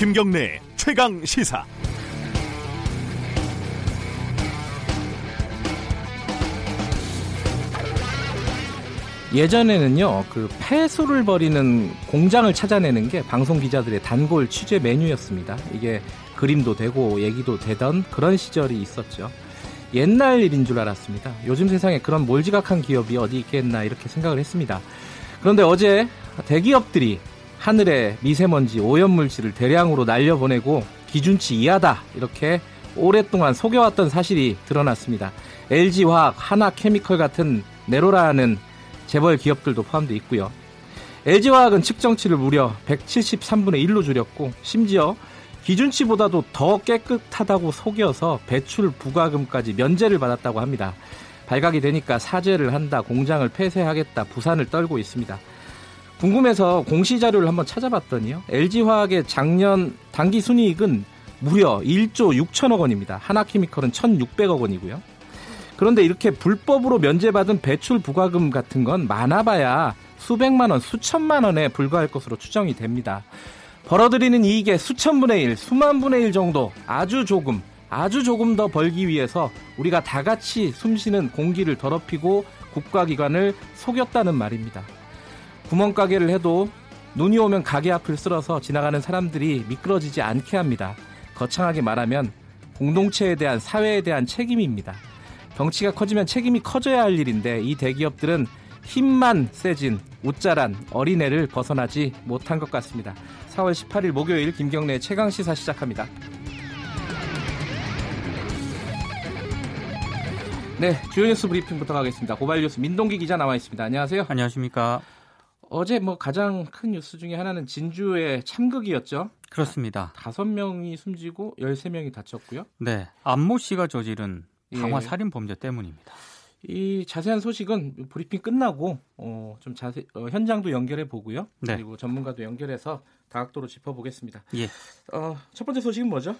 김경래 최강 시사. 예전에는요, 그 폐수를 버리는 공장을 찾아내는 게 방송 기자들의 단골 취재 메뉴였습니다. 이게 그림도 되고 얘기도 되던 그런 시절이 있었죠. 옛날 일인 줄 알았습니다. 요즘 세상에 그런 몰지각한 기업이 어디 있겠나 이렇게 생각을 했습니다. 그런데 어제 대기업들이 하늘에 미세먼지 오염물질을 대량으로 날려보내고 기준치 이하다 이렇게 오랫동안 속여왔던 사실이 드러났습니다. LG화학, 하나케미컬 같은 네로라는 재벌 기업들도 포함되어 있고요. LG화학은 측정치를 무려 173분의 1로 줄였고 심지어 기준치보다도 더 깨끗하다고 속여서 배출 부과금까지 면제를 받았다고 합니다. 발각이 되니까 사죄를 한다, 공장을 폐쇄하겠다, 부산을 떨고 있습니다. 궁금해서 공시 자료를 한번 찾아봤더니요. LG화학의 작년 단기 순이익은 무려 1조 6천억 원입니다. 하나케미컬은 1,600억 원이고요. 그런데 이렇게 불법으로 면제받은 배출 부과금 같은 건 많아봐야 수백만 원, 수천만 원에 불과할 것으로 추정이 됩니다. 벌어들이는 이익의 수천분의 일, 수만분의 일 정도 아주 조금, 아주 조금 더 벌기 위해서 우리가 다 같이 숨쉬는 공기를 더럽히고 국가기관을 속였다는 말입니다. 구멍가게를 해도 눈이 오면 가게 앞을 쓸어서 지나가는 사람들이 미끄러지지 않게 합니다. 거창하게 말하면 공동체에 대한 사회에 대한 책임입니다. 덩치가 커지면 책임이 커져야 할 일인데 이 대기업들은 힘만 세진 웃자란 어린애를 벗어나지 못한 것 같습니다. 4월 18일 목요일 김경래 최강 시사 시작합니다. 네, 주요 뉴스 브리핑부터 가겠습니다. 고발 뉴스 민동기 기자 나와 있습니다. 안녕하세요. 안녕하십니까. 어제 뭐 가장 큰 뉴스 중에 하나는 진주의 참극이었죠. 그렇습니다. 다섯 명이 숨지고 13명이 다쳤고요. 네. 안모 씨가 저지른 예. 살인 범죄 때문입니다. 이 자세한 소식은 브리핑 끝나고 어, 좀 자세 어, 현장도 연결해 보고요. 네. 그리고 전문가도 연결해서 다각도로 짚어보겠습니다. 예. 어, 첫 번째 소식은 뭐죠?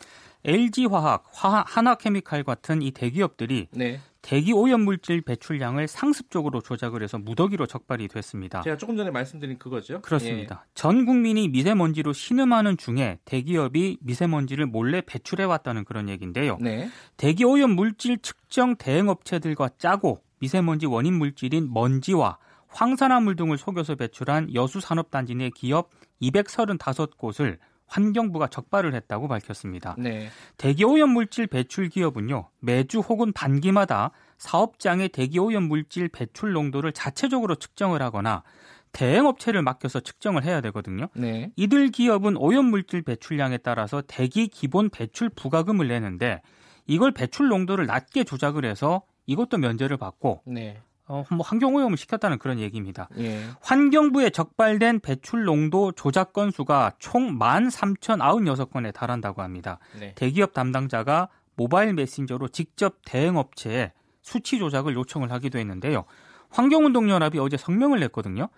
LG화학, 하나케미칼 같은 이 대기업들이 네. 대기 오염 물질 배출량을 상습적으로 조작을 해서 무더기로 적발이 됐습니다. 제가 조금 전에 말씀드린 그거죠. 그렇습니다. 예. 전 국민이 미세먼지로 신음하는 중에 대기업이 미세먼지를 몰래 배출해 왔다는 그런 얘기인데요. 네. 대기 오염 물질 측정 대행 업체들과 짜고 미세먼지 원인 물질인 먼지와 황산화물 등을 속여서 배출한 여수 산업단지 내 기업 235곳을 환경부가 적발을 했다고 밝혔습니다. 네. 대기 오염 물질 배출 기업은요 매주 혹은 반기마다 사업장의 대기 오염 물질 배출 농도를 자체적으로 측정을 하거나 대행 업체를 맡겨서 측정을 해야 되거든요. 네. 이들 기업은 오염 물질 배출량에 따라서 대기 기본 배출 부가금을 내는데 이걸 배출 농도를 낮게 조작을 해서 이것도 면제를 받고 네. 어, 뭐 환경 오염을 시켰다는 그런 얘기입니다. 예. 환경부에 적발된 배출 농도 조작 건수가 총 13,096건에 달한다고 합니다. 네. 대기업 담당자가 모바일 메신저로 직접 대행 업체에 수치 조작을 요청을 하기도 했는데요. 환경운동연합이 어제 성명을 냈거든요.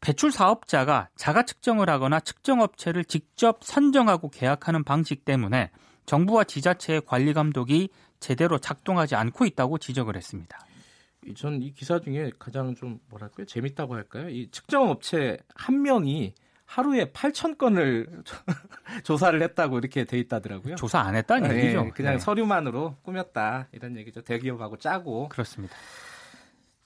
배출 사업자가 자가 측정을 하거나 측정 업체를 직접 선정하고 계약하는 방식 때문에 정부와 지자체의 관리 감독이 제대로 작동하지 않고 있다고 지적을 했습니다. 전이 기사 중에 가장 좀 뭐랄까요 재밌다고 할까요? 이 측정 업체 한 명이 하루에 8천 건을 조사를 했다고 이렇게 돼 있다더라고요. 조사 안 했다는 아, 얘기죠. 예, 그냥 네. 서류만으로 꾸몄다 이런 얘기죠. 대기업하고 짜고. 그렇습니다.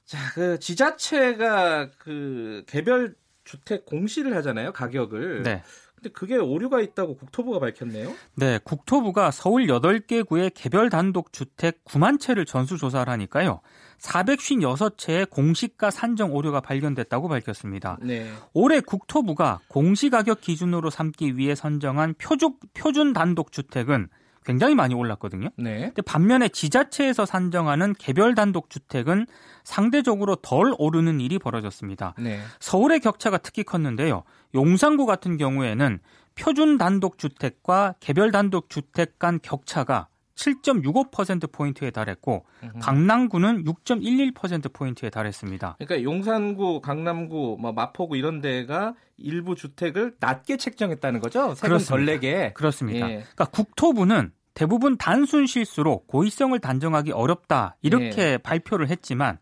자, 그 지자체가 그 개별 주택 공시를 하잖아요, 가격을. 네. 근데 그게 오류가 있다고 국토부가 밝혔네요. 네, 국토부가 서울 8개 구의 개별 단독 주택 9만 채를 전수 조사를 하니까요. 456채의 공시가 산정 오류가 발견됐다고 밝혔습니다. 네. 올해 국토부가 공시가격 기준으로 삼기 위해 선정한 표준, 표준 단독 주택은 굉장히 많이 올랐거든요. 네. 근데 반면에 지자체에서 산정하는 개별 단독 주택은 상대적으로 덜 오르는 일이 벌어졌습니다. 네. 서울의 격차가 특히 컸는데요. 용산구 같은 경우에는 표준 단독 주택과 개별 단독 주택 간 격차가 7.65%포인트에 달했고. 강남구는 6.11%포인트에 달했습니다. 그러니까 용산구, 강남구, 뭐 마포구 이런 데가 일부 주택을 낮게 책정했다는 거죠? 세금 덜 내게. 그렇습니다. 예. 그러니까 국토부는 대부분 단순 실수로 고의성을 단정하기 어렵다 이렇게 예. 발표를 했지만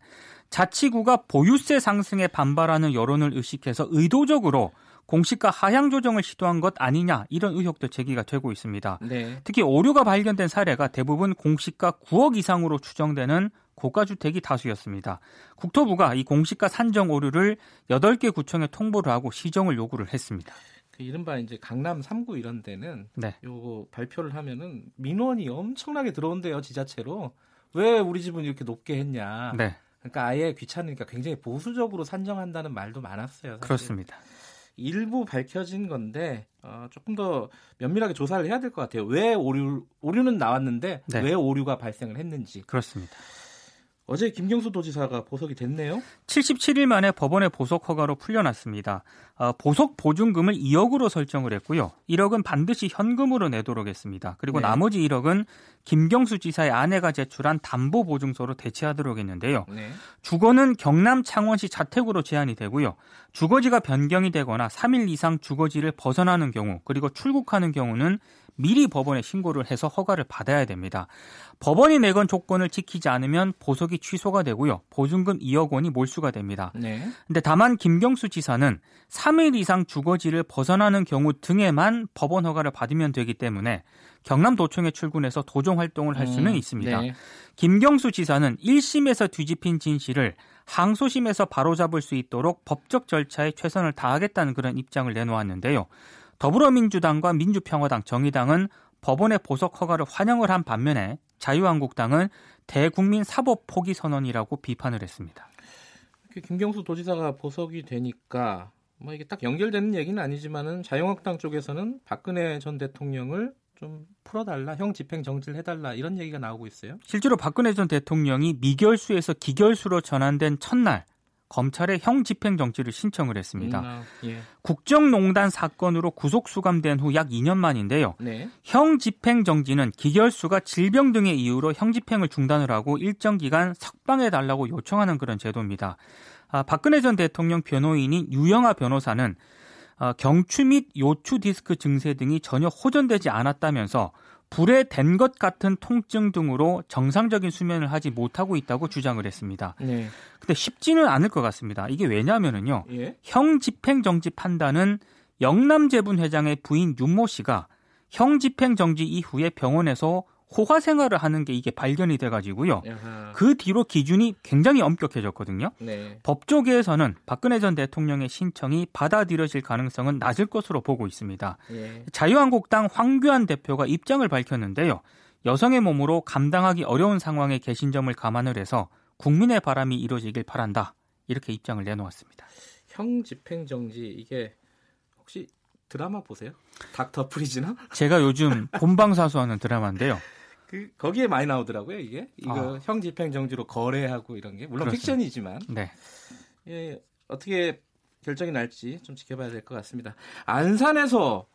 자치구가 보유세 상승에 반발하는 여론을 의식해서 의도적으로 공시가 하향 조정을 시도한 것 아니냐 이런 의혹도 제기가 되고 있습니다. 네. 특히 오류가 발견된 사례가 대부분 공시가 9억 이상으로 추정되는 고가 주택이 다수였습니다. 국토부가 이 공시가 산정 오류를 8개 구청에 통보를 하고 시정을 요구를 했습니다. 그 이른바 이제 강남 3구 이런 데는 네. 요거 발표를 하면은 민원이 엄청나게 들어온대요 지자체로 왜 우리 집은 이렇게 높게 했냐. 네. 그러니까 아예 귀찮으니까 굉장히 보수적으로 산정한다는 말도 많았어요. 사실. 그렇습니다. 일부 밝혀진 건데 어, 조금 더 면밀하게 조사를 해야 될 것 같아요. 왜 오류 오류는 나왔는데 네. 왜 오류가 발생을 했는지. 그렇습니다. 어제 김경수 도지사가 보석이 됐네요. 77일 만에 법원의 보석 허가로 풀려났습니다. 어, 보석 보증금을 2억으로 설정을 했고요. 1억은 반드시 현금으로 내도록 했습니다. 그리고 네. 나머지 1억은 김경수 지사의 아내가 제출한 담보 보증서로 대체하도록 했는데요. 네. 주거는 경남 창원시 자택으로 제한이 되고요. 주거지가 변경이 되거나 3일 이상 주거지를 벗어나는 경우 그리고 출국하는 경우는 미리 법원에 신고를 해서 허가를 받아야 됩니다. 법원이 내건 조건을 지키지 않으면 보석이 취소가 되고요. 보증금 2억 원이 몰수가 됩니다. 네. 근데 다만 김경수 지사는 3일 이상 주거지를 벗어나는 경우 등에만 법원 허가를 받으면 되기 때문에 경남도청에 출근해서 도정 활동을 할 수는 음, 있습니다. 네. 김경수 지사는 1심에서 뒤집힌 진실을 항소심에서 바로잡을 수 있도록 법적 절차에 최선을 다하겠다는 그런 입장을 내놓았는데요. 더불어민주당과 민주평화당, 정의당은 법원의 보석 허가를 환영을 한 반면에 자유한국당은 대국민 사법 포기 선언이라고 비판을 했습니다. 김경수 도지사가 보석이 되니까 뭐 이게 딱 연결되는 얘기는 아니지만은 자유한국당 쪽에서는 박근혜 전 대통령을 좀 풀어달라, 형 집행 정지를 해달라 이런 얘기가 나오고 있어요. 실제로 박근혜 전 대통령이 미결수에서 기결수로 전환된 첫날 검찰에 형 집행 정지를 신청을 했습니다. 음, 아, 예. 국정농단 사건으로 구속 수감된 후 약 2년 만인데요. 네. 형 집행 정지는 기결수가 질병 등의 이유로 형 집행을 중단을 하고 일정 기간 석방해 달라고 요청하는 그런 제도입니다. 아, 박근혜 전 대통령 변호인인 유영아 변호사는 아, 경추 및 요추 디스크 증세 등이 전혀 호전되지 않았다면서 불에 댄 것 같은 통증 등으로 정상적인 수면을 하지 못하고 있다고 주장을 했습니다. 네. 근데 쉽지는 않을 것 같습니다. 이게 왜냐면은요. 예. 형 집행 정지 판단은 영남 재분 회장의 부인 윤모 씨가 형 집행 정지 이후에 병원에서 호화 생활을 하는 게 이게 발견이 돼가지고요. 그 뒤로 기준이 굉장히 엄격해졌거든요. 네. 법조계에서는 박근혜 전 대통령의 신청이 받아들여질 가능성은 낮을 것으로 보고 있습니다. 예. 자유한국당 황교안 대표가 입장을 밝혔는데요. 여성의 몸으로 감당하기 어려운 상황에 계신 점을 감안을 해서 국민의 바람이 이루어지길 바란다. 이렇게 입장을 내놓았습니다. 형 집행 정지 이게 혹시 드라마 보세요? 닥터 프리즈나? 제가 요즘 본방사수하는 드라마인데요. 그 거기에 많이 나오더라고요 이게 이거 아. 형 집행 정지로 거래하고 이런 게 물론 그렇습니다. 픽션이지만 네. 예, 어떻게 결정이 날지 좀 지켜봐야 될 것 같습니다. 안산에서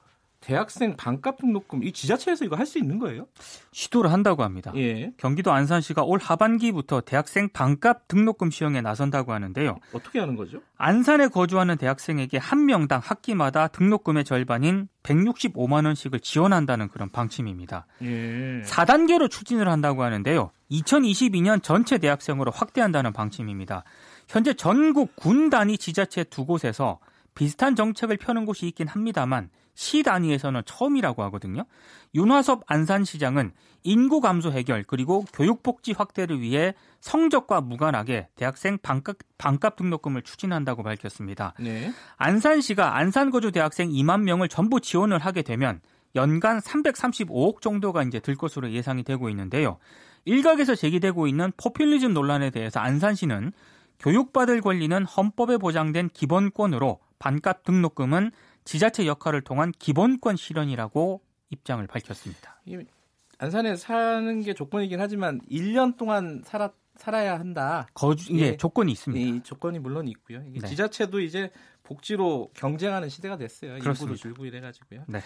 대학생 반값 등록금 이 지자체에서 이거 할 수 있는 거예요? 시도를 한다고 합니다. 예. 경기도 안산시가 올 하반기부터 대학생 반값 등록금 시행에 나선다고 하는데요. 어떻게 하는 거죠? 안산에 거주하는 대학생에게 한 명당 학기마다 등록금의 절반인 165만 원씩을 지원한다는 그런 방침입니다. 예. 4단계로 추진을 한다고 하는데요. 2022년 전체 대학생으로 확대한다는 방침입니다. 현재 전국 군 단위 지자체 두 곳에서 비슷한 정책을 펴는 곳이 있긴 합니다만 시 단위에서는 처음이라고 하거든요. 윤화섭 안산시장은 인구 감소 해결 그리고 교육복지 확대를 위해 성적과 무관하게 대학생 반값, 반값 등록금을 추진한다고 밝혔습니다. 네. 안산시가 안산거주 대학생 2만 명을 전부 지원을 하게 되면 연간 335억 정도가 이제 들 것으로 예상이 되고 있는데요. 일각에서 제기되고 있는 포퓰리즘 논란에 대해서 안산시는 교육받을 권리는 헌법에 보장된 기본권으로 반값 등록금은 지자체 역할을 통한 기본권 실현이라고 입장을 밝혔습니다. 이 안산에 사는 게 조건이긴 하지만 1년 동안 살아 살아야 한다. 거주 예, 예. 조건이 있습니다. 이 조건이 물론 있고요. 네. 지자체도 이제 복지로 경쟁하는 시대가 됐어요. 그렇습니다. 줄고 이래가지고요. 네.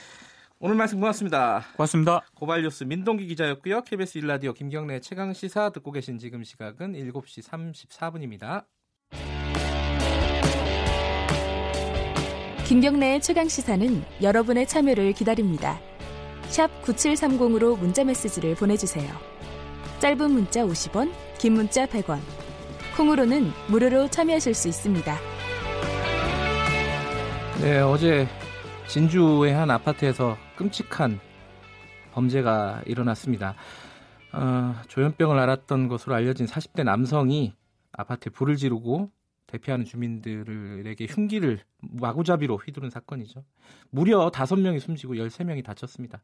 오늘 말씀 고맙습니다. 고맙습니다. 고발뉴스 민동기 기자였고요. KBS 일라디오 김경래 최강 시사 듣고 계신 지금 시각은 7시 34분입니다. 김경래의 최강 시사는 여러분의 참여를 기다립니다. 샵 9730으로 문자 메시지를 보내주세요. 짧은 문자 50원, 긴 문자 100원. 콩으로는 무료로 참여하실 수 있습니다. 네, 어제 진주의 한 아파트에서 끔찍한 범죄가 일어났습니다. 어, 조현병을 앓았던 것으로 알려진 40대 남성이 아파트에 불을 지르고 대피하는 주민들에게 흉기를 마구잡이로 휘두른 사건이죠. 무려 5명이 숨지고 13명이 다쳤습니다.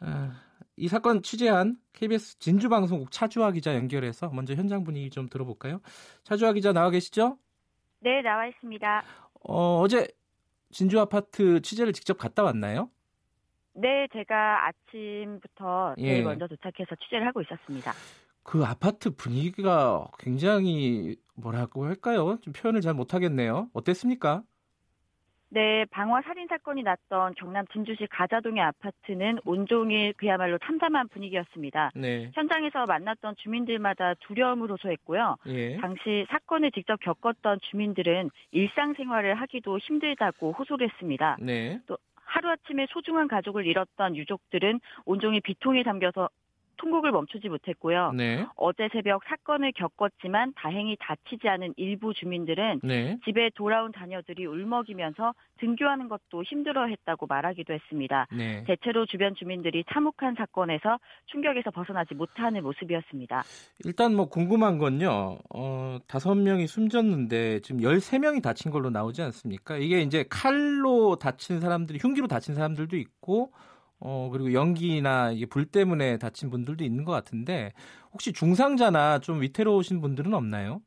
어, 이 사건 취재한 KBS 진주방송국 차주화 기자 연결해서 먼저 현장 분위기 좀 들어볼까요? 차주화 기자 나와 계시죠? 네, 나와 있습니다. 어, 어제 진주 아파트 취재를 직접 갔다 왔나요? 네, 제가 아침부터 제일 예. 먼저 도착해서 취재를 하고 있었습니다. 그 아파트 분위기가 굉장히 뭐라고 할까요? 좀 표현을 잘 못하겠네요. 어땠습니까? 네, 방화 살인 사건이 났던 경남 진주시 가자동의 아파트는 온종일 그야말로 참담한 분위기였습니다. 네. 현장에서 만났던 주민들마다 두려움을 호소했고요. 예. 당시 사건을 직접 겪었던 주민들은 일상생활을 하기도 힘들다고 호소를 했습니다. 네. 또 하루아침에 소중한 가족을 잃었던 유족들은 온종일 비통에 담겨서 통곡을 멈추지 못했고요. 네. 어제 새벽 사건을 겪었지만 다행히 다치지 않은 일부 주민들은 네. 집에 돌아온 자녀들이 울먹이면서 등교하는 것도 힘들어했다고 말하기도 했습니다. 네. 대체로 주변 주민들이 참혹한 사건에서 충격에서 벗어나지 못하는 모습이었습니다. 일단 뭐 궁금한 건요. 어, 5명이 숨졌는데 지금 13명이 다친 걸로 나오지 않습니까? 이게 이제 칼로 다친 사람들이 흉기로 다친 사람들도 있고 어, 그리고 연기나 이게 불 때문에 다친 분들도 있는 것 같은데 혹시 중상자나 좀 위태로우신 분들은 없나요?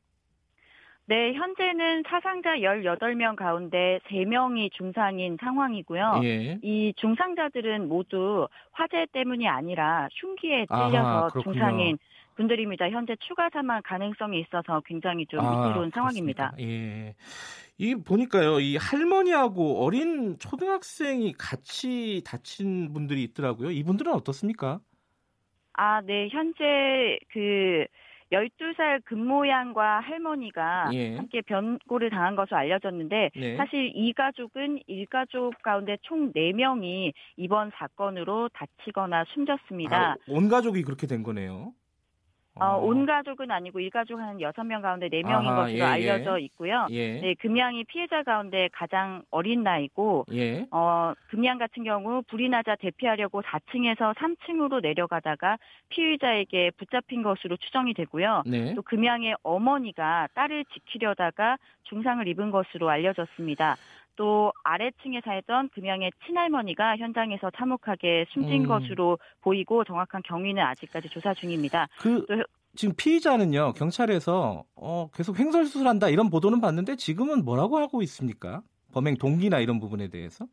네, 현재는 사상자 18명 가운데 3명이 중상인 상황이고요. 예. 이 중상자들은 모두 화재 때문이 아니라 흉기에 찔려서 아하, 중상인 분들입니다. 현재 추가 사망 가능성이 있어서 굉장히 좀 아, 위태로운 상황입니다. 예. 이 보니까요, 이 할머니하고 어린 초등학생이 같이 다친 분들이 있더라고요. 이분들은 어떻습니까? 아, 네. 현재 그 12살 금모양과 할머니가 예. 함께 변고를 당한 것으로 알려졌는데 네. 사실 이 가족은 일가족 가운데 총 4명이 이번 사건으로 다치거나 숨졌습니다. 아, 온 가족이 그렇게 된 거네요. 어, 온 가족은 아니고 일가족 한 6명 가운데 4명인 아하, 것으로 예, 예, 알려져 있고요. 예. 네, 금양이 피해자 가운데 가장 어린 나이고, 예. 어, 금양 같은 경우 불이 나자 대피하려고 4층에서 3층으로 내려가다가 피의자에게 붙잡힌 것으로 추정이 되고요. 네. 또 금양의 어머니가 딸을 지키려다가 중상을 입은 것으로 알려졌습니다. 또 아래층에 살던 금양의 친할머니가 현장에서 참혹하게 숨진 음. 것으로 보이고 정확한 경위는 아직까지 조사 중입니다. 그 지금 피의자는요 경찰에서 어, 계속 횡설수설한다 이런 보도는 봤는데 지금은 뭐라고 하고 있습니까? 범행 동기나 이런 부분에 대해서?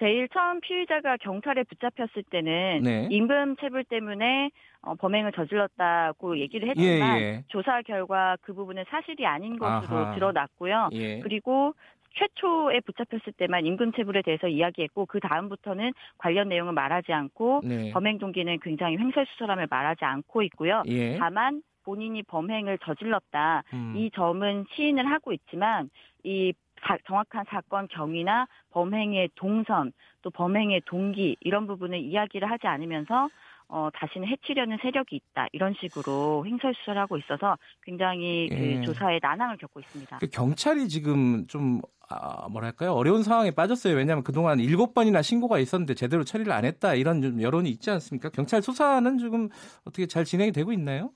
제일 처음 피의자가 경찰에 붙잡혔을 때는 네. 임금 체불 때문에 어, 범행을 저질렀다고 얘기를 했지만 예, 예. 조사 결과 그 부분은 사실이 아닌 것으로 아하. 드러났고요. 예. 그리고 최초에 붙잡혔을 때만 임금체불에 대해서 이야기했고 그 다음부터는 관련 내용을 말하지 않고 네. 범행 동기는 굉장히 횡설수설함을 말하지 않고 있고요. 예. 다만 본인이 범행을 저질렀다 음. 이 점은 시인을 하고 있지만 이 사, 정확한 사건 경위나 범행의 동선 또 범행의 동기 이런 부분을 이야기를 하지 않으면서 어, 다시는 해치려는 세력이 있다 이런 식으로 횡설수설 하고 있어서 굉장히 그 예. 조사에 난항을 겪고 있습니다. 그 경찰이 지금 좀 아, 뭐랄까요 어려운 상황에 빠졌어요. 왜냐하면 그동안 일곱 번이나 신고가 있었는데 제대로 처리를 안 했다 이런 좀 여론이 있지 않습니까? 경찰 수사는 지금 어떻게 잘 진행이 되고 있나요?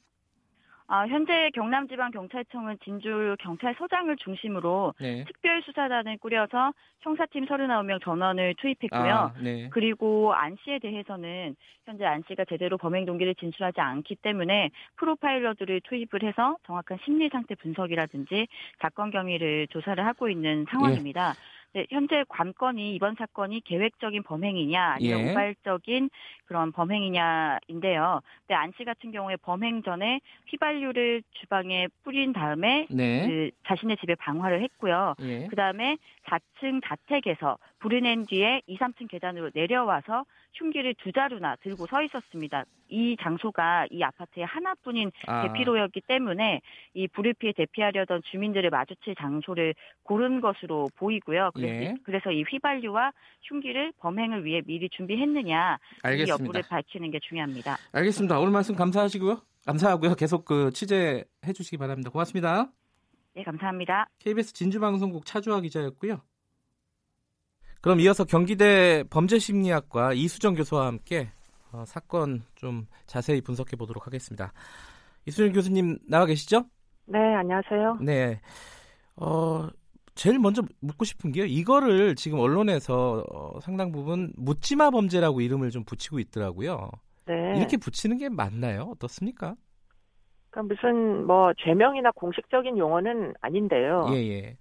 아, 현재 경남지방경찰청은 진주 경찰서장을 중심으로 네. 특별수사단을 꾸려서 형사팀 39명 전원을 투입했고요. 아, 네. 그리고 안 씨에 대해서는 현재 안 씨가 제대로 범행 동기를 진술하지 않기 때문에 프로파일러들을 투입을 해서 정확한 심리 상태 분석이라든지 사건 경위를 조사를 하고 있는 상황입니다. 예. 네, 현재 관건이 이번 사건이 계획적인 범행이냐 아니면 예. 우발적인 그런 범행이냐인데요. 근데 안 씨 같은 경우에 범행 전에 휘발유를 주방에 뿌린 다음에 네. 그 자신의 집에 방화를 했고요. 예. 그 다음에 4층 자택에서 불이 낸 뒤에 2, 3층 계단으로 내려와서 흉기를 두 자루나 들고 서 있었습니다. 이 장소가 이 아파트의 하나뿐인 아. 대피로였기 때문에 이 불을 피해 대피하려던 주민들을 마주칠 장소를 고른 것으로 보이고요. 그래서, 예. 그래서 이 휘발유와 흉기를 범행을 위해 미리 준비했느냐 알겠습니다. 이 여부를 밝히는 게 중요합니다. 알겠습니다. 오늘 말씀 감사하시고요. 감사하고요. 계속 그 취재해 주시기 바랍니다. 고맙습니다. 네, 감사합니다. KBS 진주방송국 차주화 기자였고요. 그럼 이어서 경기대 범죄심리학과 이수정 교수와 함께 어, 사건 좀 자세히 분석해 보도록 하겠습니다. 이수정 교수님 나와 계시죠? 네, 안녕하세요. 네. 어, 제일 먼저 묻고 싶은 게요. 이거를 지금 언론에서 어, 상당 부분 묻지마 범죄라고 이름을 좀 붙이고 있더라고요. 네. 이렇게 붙이는 게 맞나요? 어떻습니까? 그러니까 무슨 뭐 죄명이나 공식적인 용어는 아닌데요. 예, 예.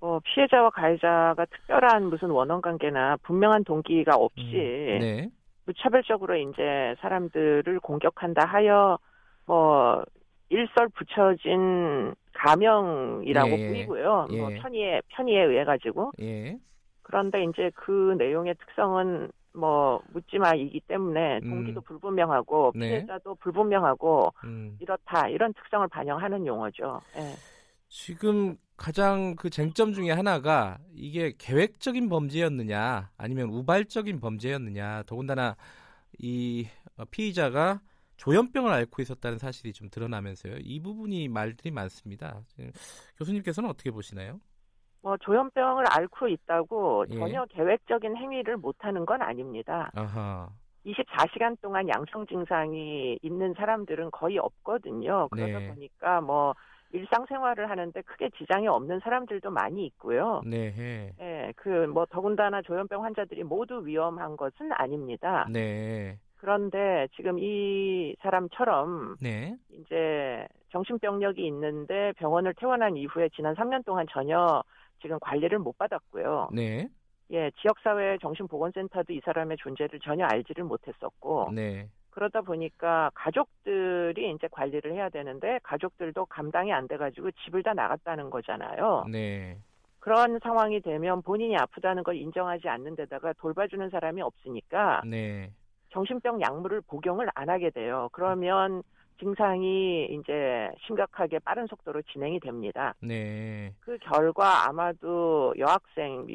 뭐 피해자와 가해자가 특별한 무슨 원원 관계나 분명한 동기가 없이 음, 네. 무차별적으로 이제 사람들을 공격한다 하여 뭐 일설 붙여진 가명이라고 예, 보이고요. 예. 뭐 편의에 편의에 의해 가지고. 예. 그런데 이제 그 내용의 특성은 뭐 묻지마이기 때문에 음. 동기도 음. 불분명하고 네. 피해자도 네. 불분명하고 음. 이렇다 이런 특성을 반영하는 용어죠. 예. 지금 가장 그 쟁점 중에 하나가 이게 계획적인 범죄였느냐 아니면 우발적인 범죄였느냐 더군다나 이 피의자가 조현병을 앓고 있었다는 사실이 좀 드러나면서요. 이 부분이 말들이 많습니다. 교수님께서는 어떻게 보시나요? 뭐 조현병을 앓고 있다고 예. 전혀 계획적인 행위를 못하는 건 아닙니다. 아하. 24시간 동안 양성 증상이 있는 사람들은 거의 없거든요. 그러다 네. 보니까 뭐 일상생활을 하는데 크게 지장이 없는 사람들도 많이 있고요. 네. 네, 그뭐 더군다나 조현병 환자들이 모두 위험한 것은 아닙니다. 네. 그런데 지금 이 사람처럼 네. 이제 정신병력이 있는데 병원을 퇴원한 이후에 지난 3년 동안 전혀 지금 관리를 못 받았고요. 네. 예, 지역사회 정신보건센터도 이 사람의 존재를 전혀 알지를 못했었고, 네. 그러다 보니까 가족들이 이제 관리를 해야 되는데 가족들도 감당이 안 돼가지고 집을 다 나갔다는 거잖아요. 네. 그런 상황이 되면 본인이 아프다는 걸 인정하지 않는 데다가 돌봐주는 사람이 없으니까 네. 정신병 약물을 복용을 안 하게 돼요. 그러면 증상이 이제 심각하게 빠른 속도로 진행이 됩니다. 네. 그 결과 아마도 여학생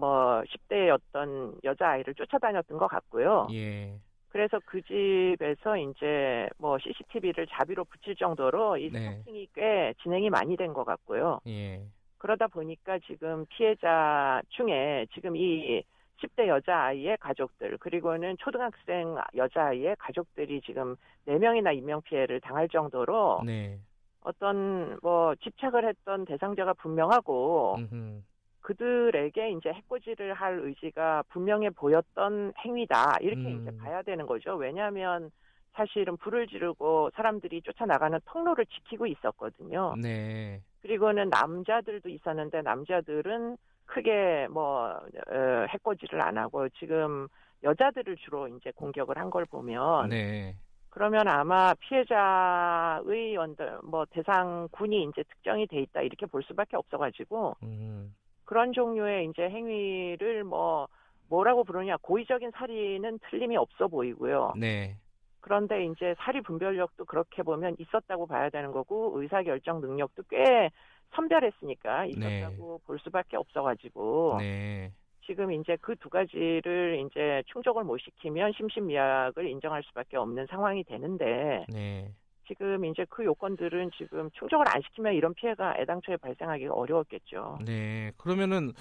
뭐 10대였던 여자아이를 쫓아다녔던 것 같고요. 예. 그래서 그 집에서 이제 뭐 CCTV를 자비로 붙일 정도로 이 네. 스토킹이 꽤 진행이 많이 된 것 같고요. 예. 그러다 보니까 지금 피해자 중에 지금 이 10대 여자아이의 가족들 그리고는 초등학생 여자아이의 가족들이 지금 4명이나 인명피해를 당할 정도로 네. 어떤 뭐 집착을 했던 대상자가 분명하고 음흠. 그들에게 이제 해코지를 할 의지가 분명해 보였던 행위다 이렇게 음. 이제 봐야 되는 거죠. 왜냐하면 사실은 불을 지르고 사람들이 쫓아나가는 통로를 지키고 있었거든요. 네. 그리고는 남자들도 있었는데 남자들은 크게 뭐 어, 해코지를 안 하고 지금 여자들을 주로 이제 공격을 한 걸 보면 네. 그러면 아마 피해자의 언더 뭐 대상군이 이제 특정이 돼 있다 이렇게 볼 수밖에 없어가지고 음. 그런 종류의 이제 행위를 뭐 뭐라고 부르냐 고의적인 살인은 틀림이 없어 보이고요. 네. 그런데 이제 사리 분별력도 그렇게 보면 있었다고 봐야 되는 거고 의사 결정 능력도 꽤 선별했으니까 있었다고 네. 볼 수밖에 없어가지고 네. 지금 이제 그 두 가지를 이제 충족을 못 시키면 심신미약을 인정할 수밖에 없는 상황이 되는데 네. 지금 이제 그 요건들은 지금 충족을 안 시키면 이런 피해가 애당초에 발생하기가 어려웠겠죠. 네. 그러면은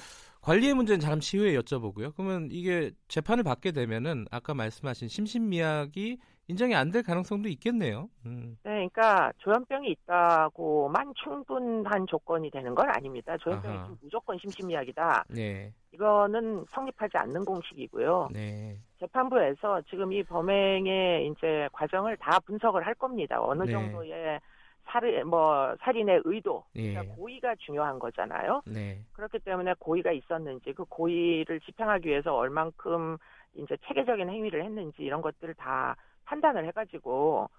관리의 문제는 잠시 후에 여쭤보고요. 그러면 이게 재판을 받게 되면은 아까 말씀하신 심신미약이 인정이 안 될 가능성도 있겠네요. 음. 네, 그러니까 조현병이 있다고만 충분한 조건이 되는 건 아닙니다. 조현병이 아하. 무조건 심신미약이다. 네. 이거는 성립하지 않는 공식이고요. 네. 재판부에서 지금 이 범행의 이제 과정을 다 분석을 할 겁니다. 어느 네. 정도의 살인 뭐 살인의 의도, 그러니까 네. 고의가 중요한 거잖아요. 네. 그렇기 때문에 고의가 있었는지 그 고의를 집행하기 위해서 얼만큼 이제 체계적인 행위를 했는지 이런 것들을 다 판단을 해가지고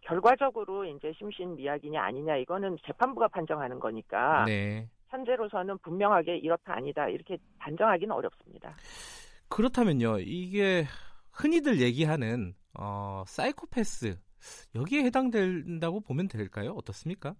결과적으로 이제 심신 미약이냐 아니냐 이거는 재판부가 판정하는 거니까 네. 현재로서는 분명하게 이렇다 아니다 이렇게 단정하기는 어렵습니다. 그렇다면요 이게 흔히들 얘기하는 어, 사이코패스 여기에 해당된다고 보면 될까요? 어떻습니까?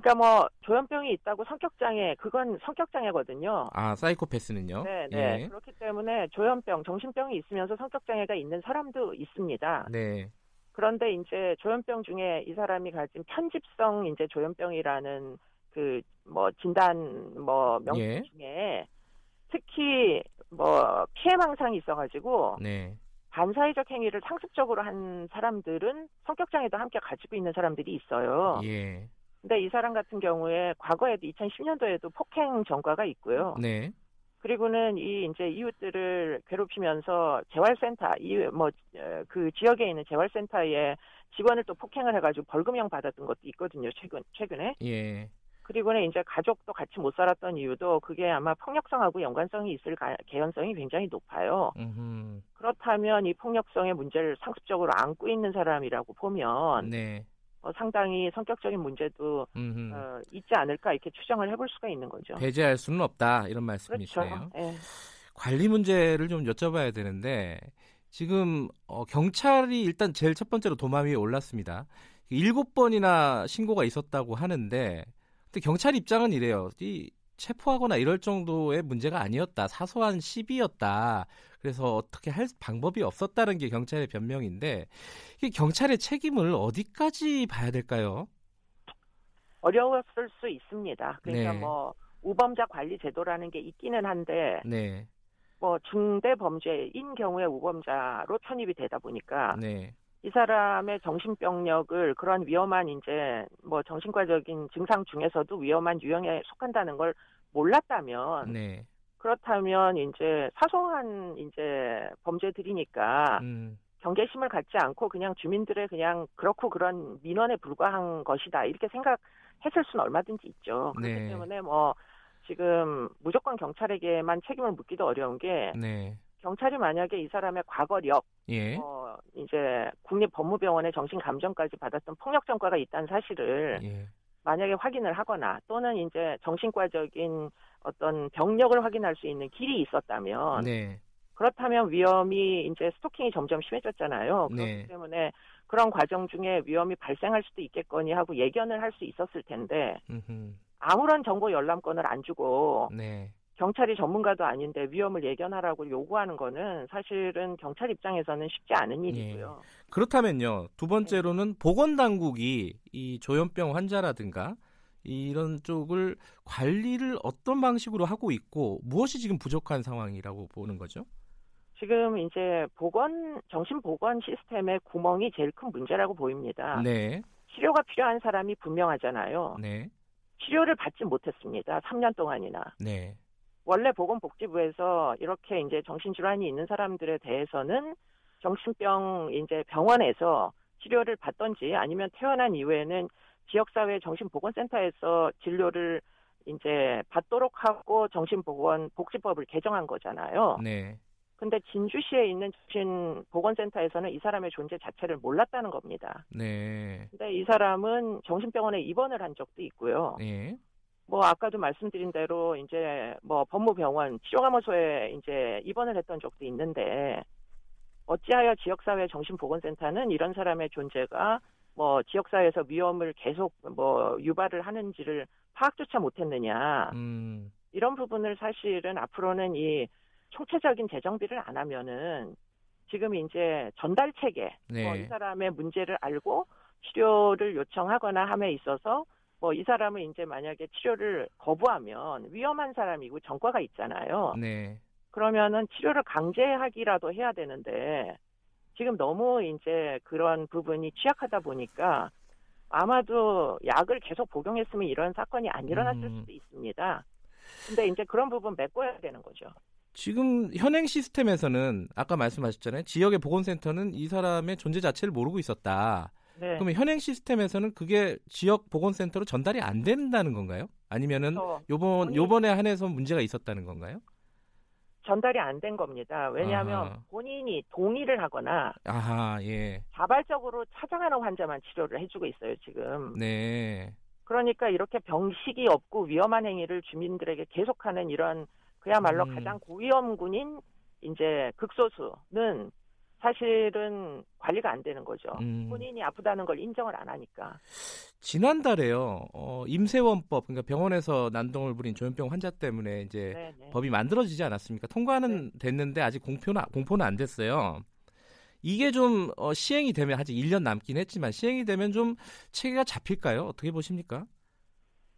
그러니까 뭐 조현병이 있다고 성격 장애 그건 성격 장애거든요. 아 사이코패스는요? 네, 네. 예. 그렇기 때문에 조현병, 정신병이 있으면서 성격 장애가 있는 사람도 있습니다. 네. 그런데 이제 조현병 중에 이 사람이 가진 편집성 이제 조현병이라는 그 뭐 진단 뭐 명칭 예. 중에 특히 뭐 피해 망상이 있어가지고 네. 반사회적 행위를 상습적으로 한 사람들은 성격 장애도 함께 가지고 있는 사람들이 있어요. 예. 근데 이 사람 같은 경우에 과거에도 2010년도에도 폭행 전과가 있고요. 네. 그리고는 이 이제 이웃들을 괴롭히면서 재활센터 이뭐그 지역에 있는 재활센터에 직원을 또 폭행을 해가지고 벌금형 받았던 것도 있거든요. 최근 최근에. 예. 그리고는 이제 가족도 같이 못 살았던 이유도 그게 아마 폭력성하고 연관성이 있을 가, 개연성이 굉장히 높아요. 음흠. 그렇다면 이 폭력성의 문제를 상습적으로 안고 있는 사람이라고 보면 네. 어, 상당히 성격적인 문제도 어, 있지 않을까 이렇게 추정을 해볼 수가 있는 거죠. 배제할 수는 없다 이런 말씀이시네요. 그렇죠. 네. 관리 문제를 좀 여쭤봐야 되는데 지금 어, 경찰이 일단 제일 첫 번째로 도마 위에 올랐습니다. 일곱 번이나 신고가 있었다고 하는데 근데 경찰 입장은 이래요. 이 체포하거나 이럴 정도의 문제가 아니었다. 사소한 시비였다. 그래서 어떻게 할 방법이 없었다는 게 경찰의 변명인데 이 경찰의 책임을 어디까지 봐야 될까요? 어려웠을 수 있습니다. 그러니까 네. 뭐 우범자 관리 제도라는 게 있기는 한데 네. 뭐 중대 범죄인 경우에 우범자로 편입이 되다 보니까 네. 이 사람의 정신병력을 그런 위험한 이제 뭐 정신과적인 증상 중에서도 위험한 유형에 속한다는 걸 몰랐다면 네. 그렇다면 이제 사소한 이제 범죄들이니까 음. 경계심을 갖지 않고 그냥 주민들의 그냥 그렇고 그런 민원에 불과한 것이다 이렇게 생각했을 수는 얼마든지 있죠. 그렇기 네. 때문에 뭐 지금 무조건 경찰에게만 책임을 묻기도 어려운 게 네. 경찰이 만약에 이 사람의 과거력, 예. 어, 이제 국립법무병원의 정신감정까지 받았던 폭력 전과가 있다는 사실을 예. 만약에 확인을 하거나 또는 이제 정신과적인 어떤 병력을 확인할 수 있는 길이 있었다면 네. 그렇다면 위험이 이제 스토킹이 점점 심해졌잖아요. 그렇기 네. 때문에 그런 과정 중에 위험이 발생할 수도 있겠거니 하고 예견을 할 수 있었을 텐데 음흠. 아무런 정보 열람권을 안 주고 네. 경찰이 전문가도 아닌데 위험을 예견하라고 요구하는 거는 사실은 경찰 입장에서는 쉽지 않은 예. 일이고요. 예. 그렇다면요. 두 번째로는 보건당국이 이 조현병 환자라든가 이런 쪽을 관리를 어떤 방식으로 하고 있고 무엇이 지금 부족한 상황이라고 보는 거죠? 지금 이제 보건 정신 보건 시스템의 구멍이 제일 큰 문제라고 보입니다. 네. 치료가 필요한 사람이 분명하잖아요. 네. 치료를 받지 못했습니다. 3년 동안이나. 네. 원래 보건복지부에서 이렇게 이제 정신질환이 있는 사람들에 대해서는 정신병 이제 병원에서 치료를 받던지 아니면 태어난 이후에는 지역사회 정신보건센터에서 진료를 이제 받도록 하고 정신보건 복지법을 개정한 거잖아요. 네. 근데 진주시에 있는 정신보건센터에서는 이 사람의 존재 자체를 몰랐다는 겁니다. 네. 근데 이 사람은 정신병원에 입원을 한 적도 있고요. 네. 뭐 아까도 말씀드린 대로 이제 뭐 법무병원 치료감호소에 이제 입원을 했던 적도 있는데 어찌하여 지역사회 정신보건센터는 이런 사람의 존재가 뭐 지역사회에서 위험을 계속 뭐 유발을 하는지를 파악조차 못했느냐 음. 이런 부분을 사실은 앞으로는 이 총체적인 재정비를 안 하면은 지금 이제 전달 체계 네. 뭐 이 사람의 문제를 알고 치료를 요청하거나 함에 있어서 뭐 이 사람은 이제 만약에 치료를 거부하면 위험한 사람이고 전과가 있잖아요. 네. 그러면은 치료를 강제하기라도 해야 되는데 지금 너무 이제 그런 부분이 취약하다 보니까 아마도 약을 계속 복용했으면 이런 사건이 안 일어났을 음. 수도 있습니다. 근데 이제 그런 부분 메꿔야 되는 거죠. 지금 현행 시스템에서는 아까 말씀하셨잖아요. 지역의 보건센터는 이 사람의 존재 자체를 모르고 있었다. 네. 그러면 현행 시스템에서는 그게 지역 보건센터로 전달이 안 된다는 건가요? 아니면은 그렇죠. 요번 요번에 한해서 문제가 있었다는 건가요? 전달이 안 된 겁니다. 왜냐하면 아하. 본인이 동의를 하거나 아하, 예. 자발적으로 찾아가는 환자만 치료를 해주고 있어요 지금. 네. 그러니까 이렇게 병식이 없고 위험한 행위를 주민들에게 계속하는 이런 그야말로 음. 가장 고위험군인 이제 극소수는 사실은 관리가 안 되는 거죠. 음. 본인이 아프다는 걸 인정을 안 하니까. 지난달에요. 어, 임세원법 그러니까 병원에서 난동을 부린 조현병 환자 때문에 이제 네네. 네. 법이 만들어지지 않았습니까? 통과는 네. 됐는데 아직 공표는 공포는 안 됐어요. 이게 좀 어, 시행이 되면 아직 1년 남긴 했지만 시행이 되면 좀 체계가 잡힐까요? 어떻게 보십니까?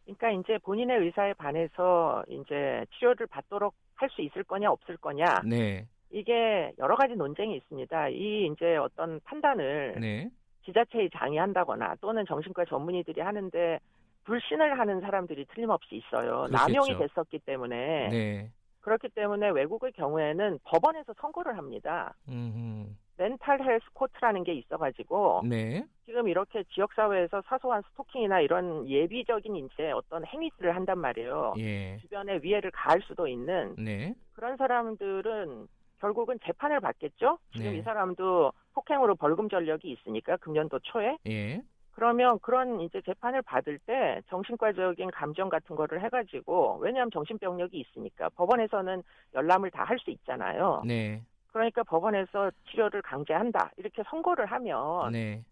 그러니까 이제 본인의 의사에 반해서 이제 치료를 받도록 할 수 있을 거냐 없을 거냐. 네. 이게 여러 가지 논쟁이 있습니다. 이 이제 어떤 판단을 네. 지자체의 장이 한다거나 또는 정신과 전문의들이 하는데 불신을 하는 사람들이 틀림없이 있어요. 그렇겠죠. 남용이 됐었기 때문에. 네. 그렇기 때문에 외국의 경우에는 법원에서 선고를 합니다. 음흠. mental health court라는 게 있어가지고 네. 지금 이렇게 지역 사회에서 사소한 스토킹이나 이런 예비적인 이제 어떤 행위들을 한단 말이에요. 예. 주변에 위해를 가할 수도 있는 네. 그런 사람들은 결국은 재판을 받겠죠. 지금 네. 이 사람도 폭행으로 벌금 전력이 있으니까 금년도 초에. 예. 그러면 그런 이제 재판을 받을 때 정신과적인 감정 같은 거를 해가지고 왜냐하면 정신병력이 있으니까 법원에서는 열람을 다 할 수 있잖아요. 네. 그러니까 법원에서 치료를 강제한다 이렇게 선고를 하면 네.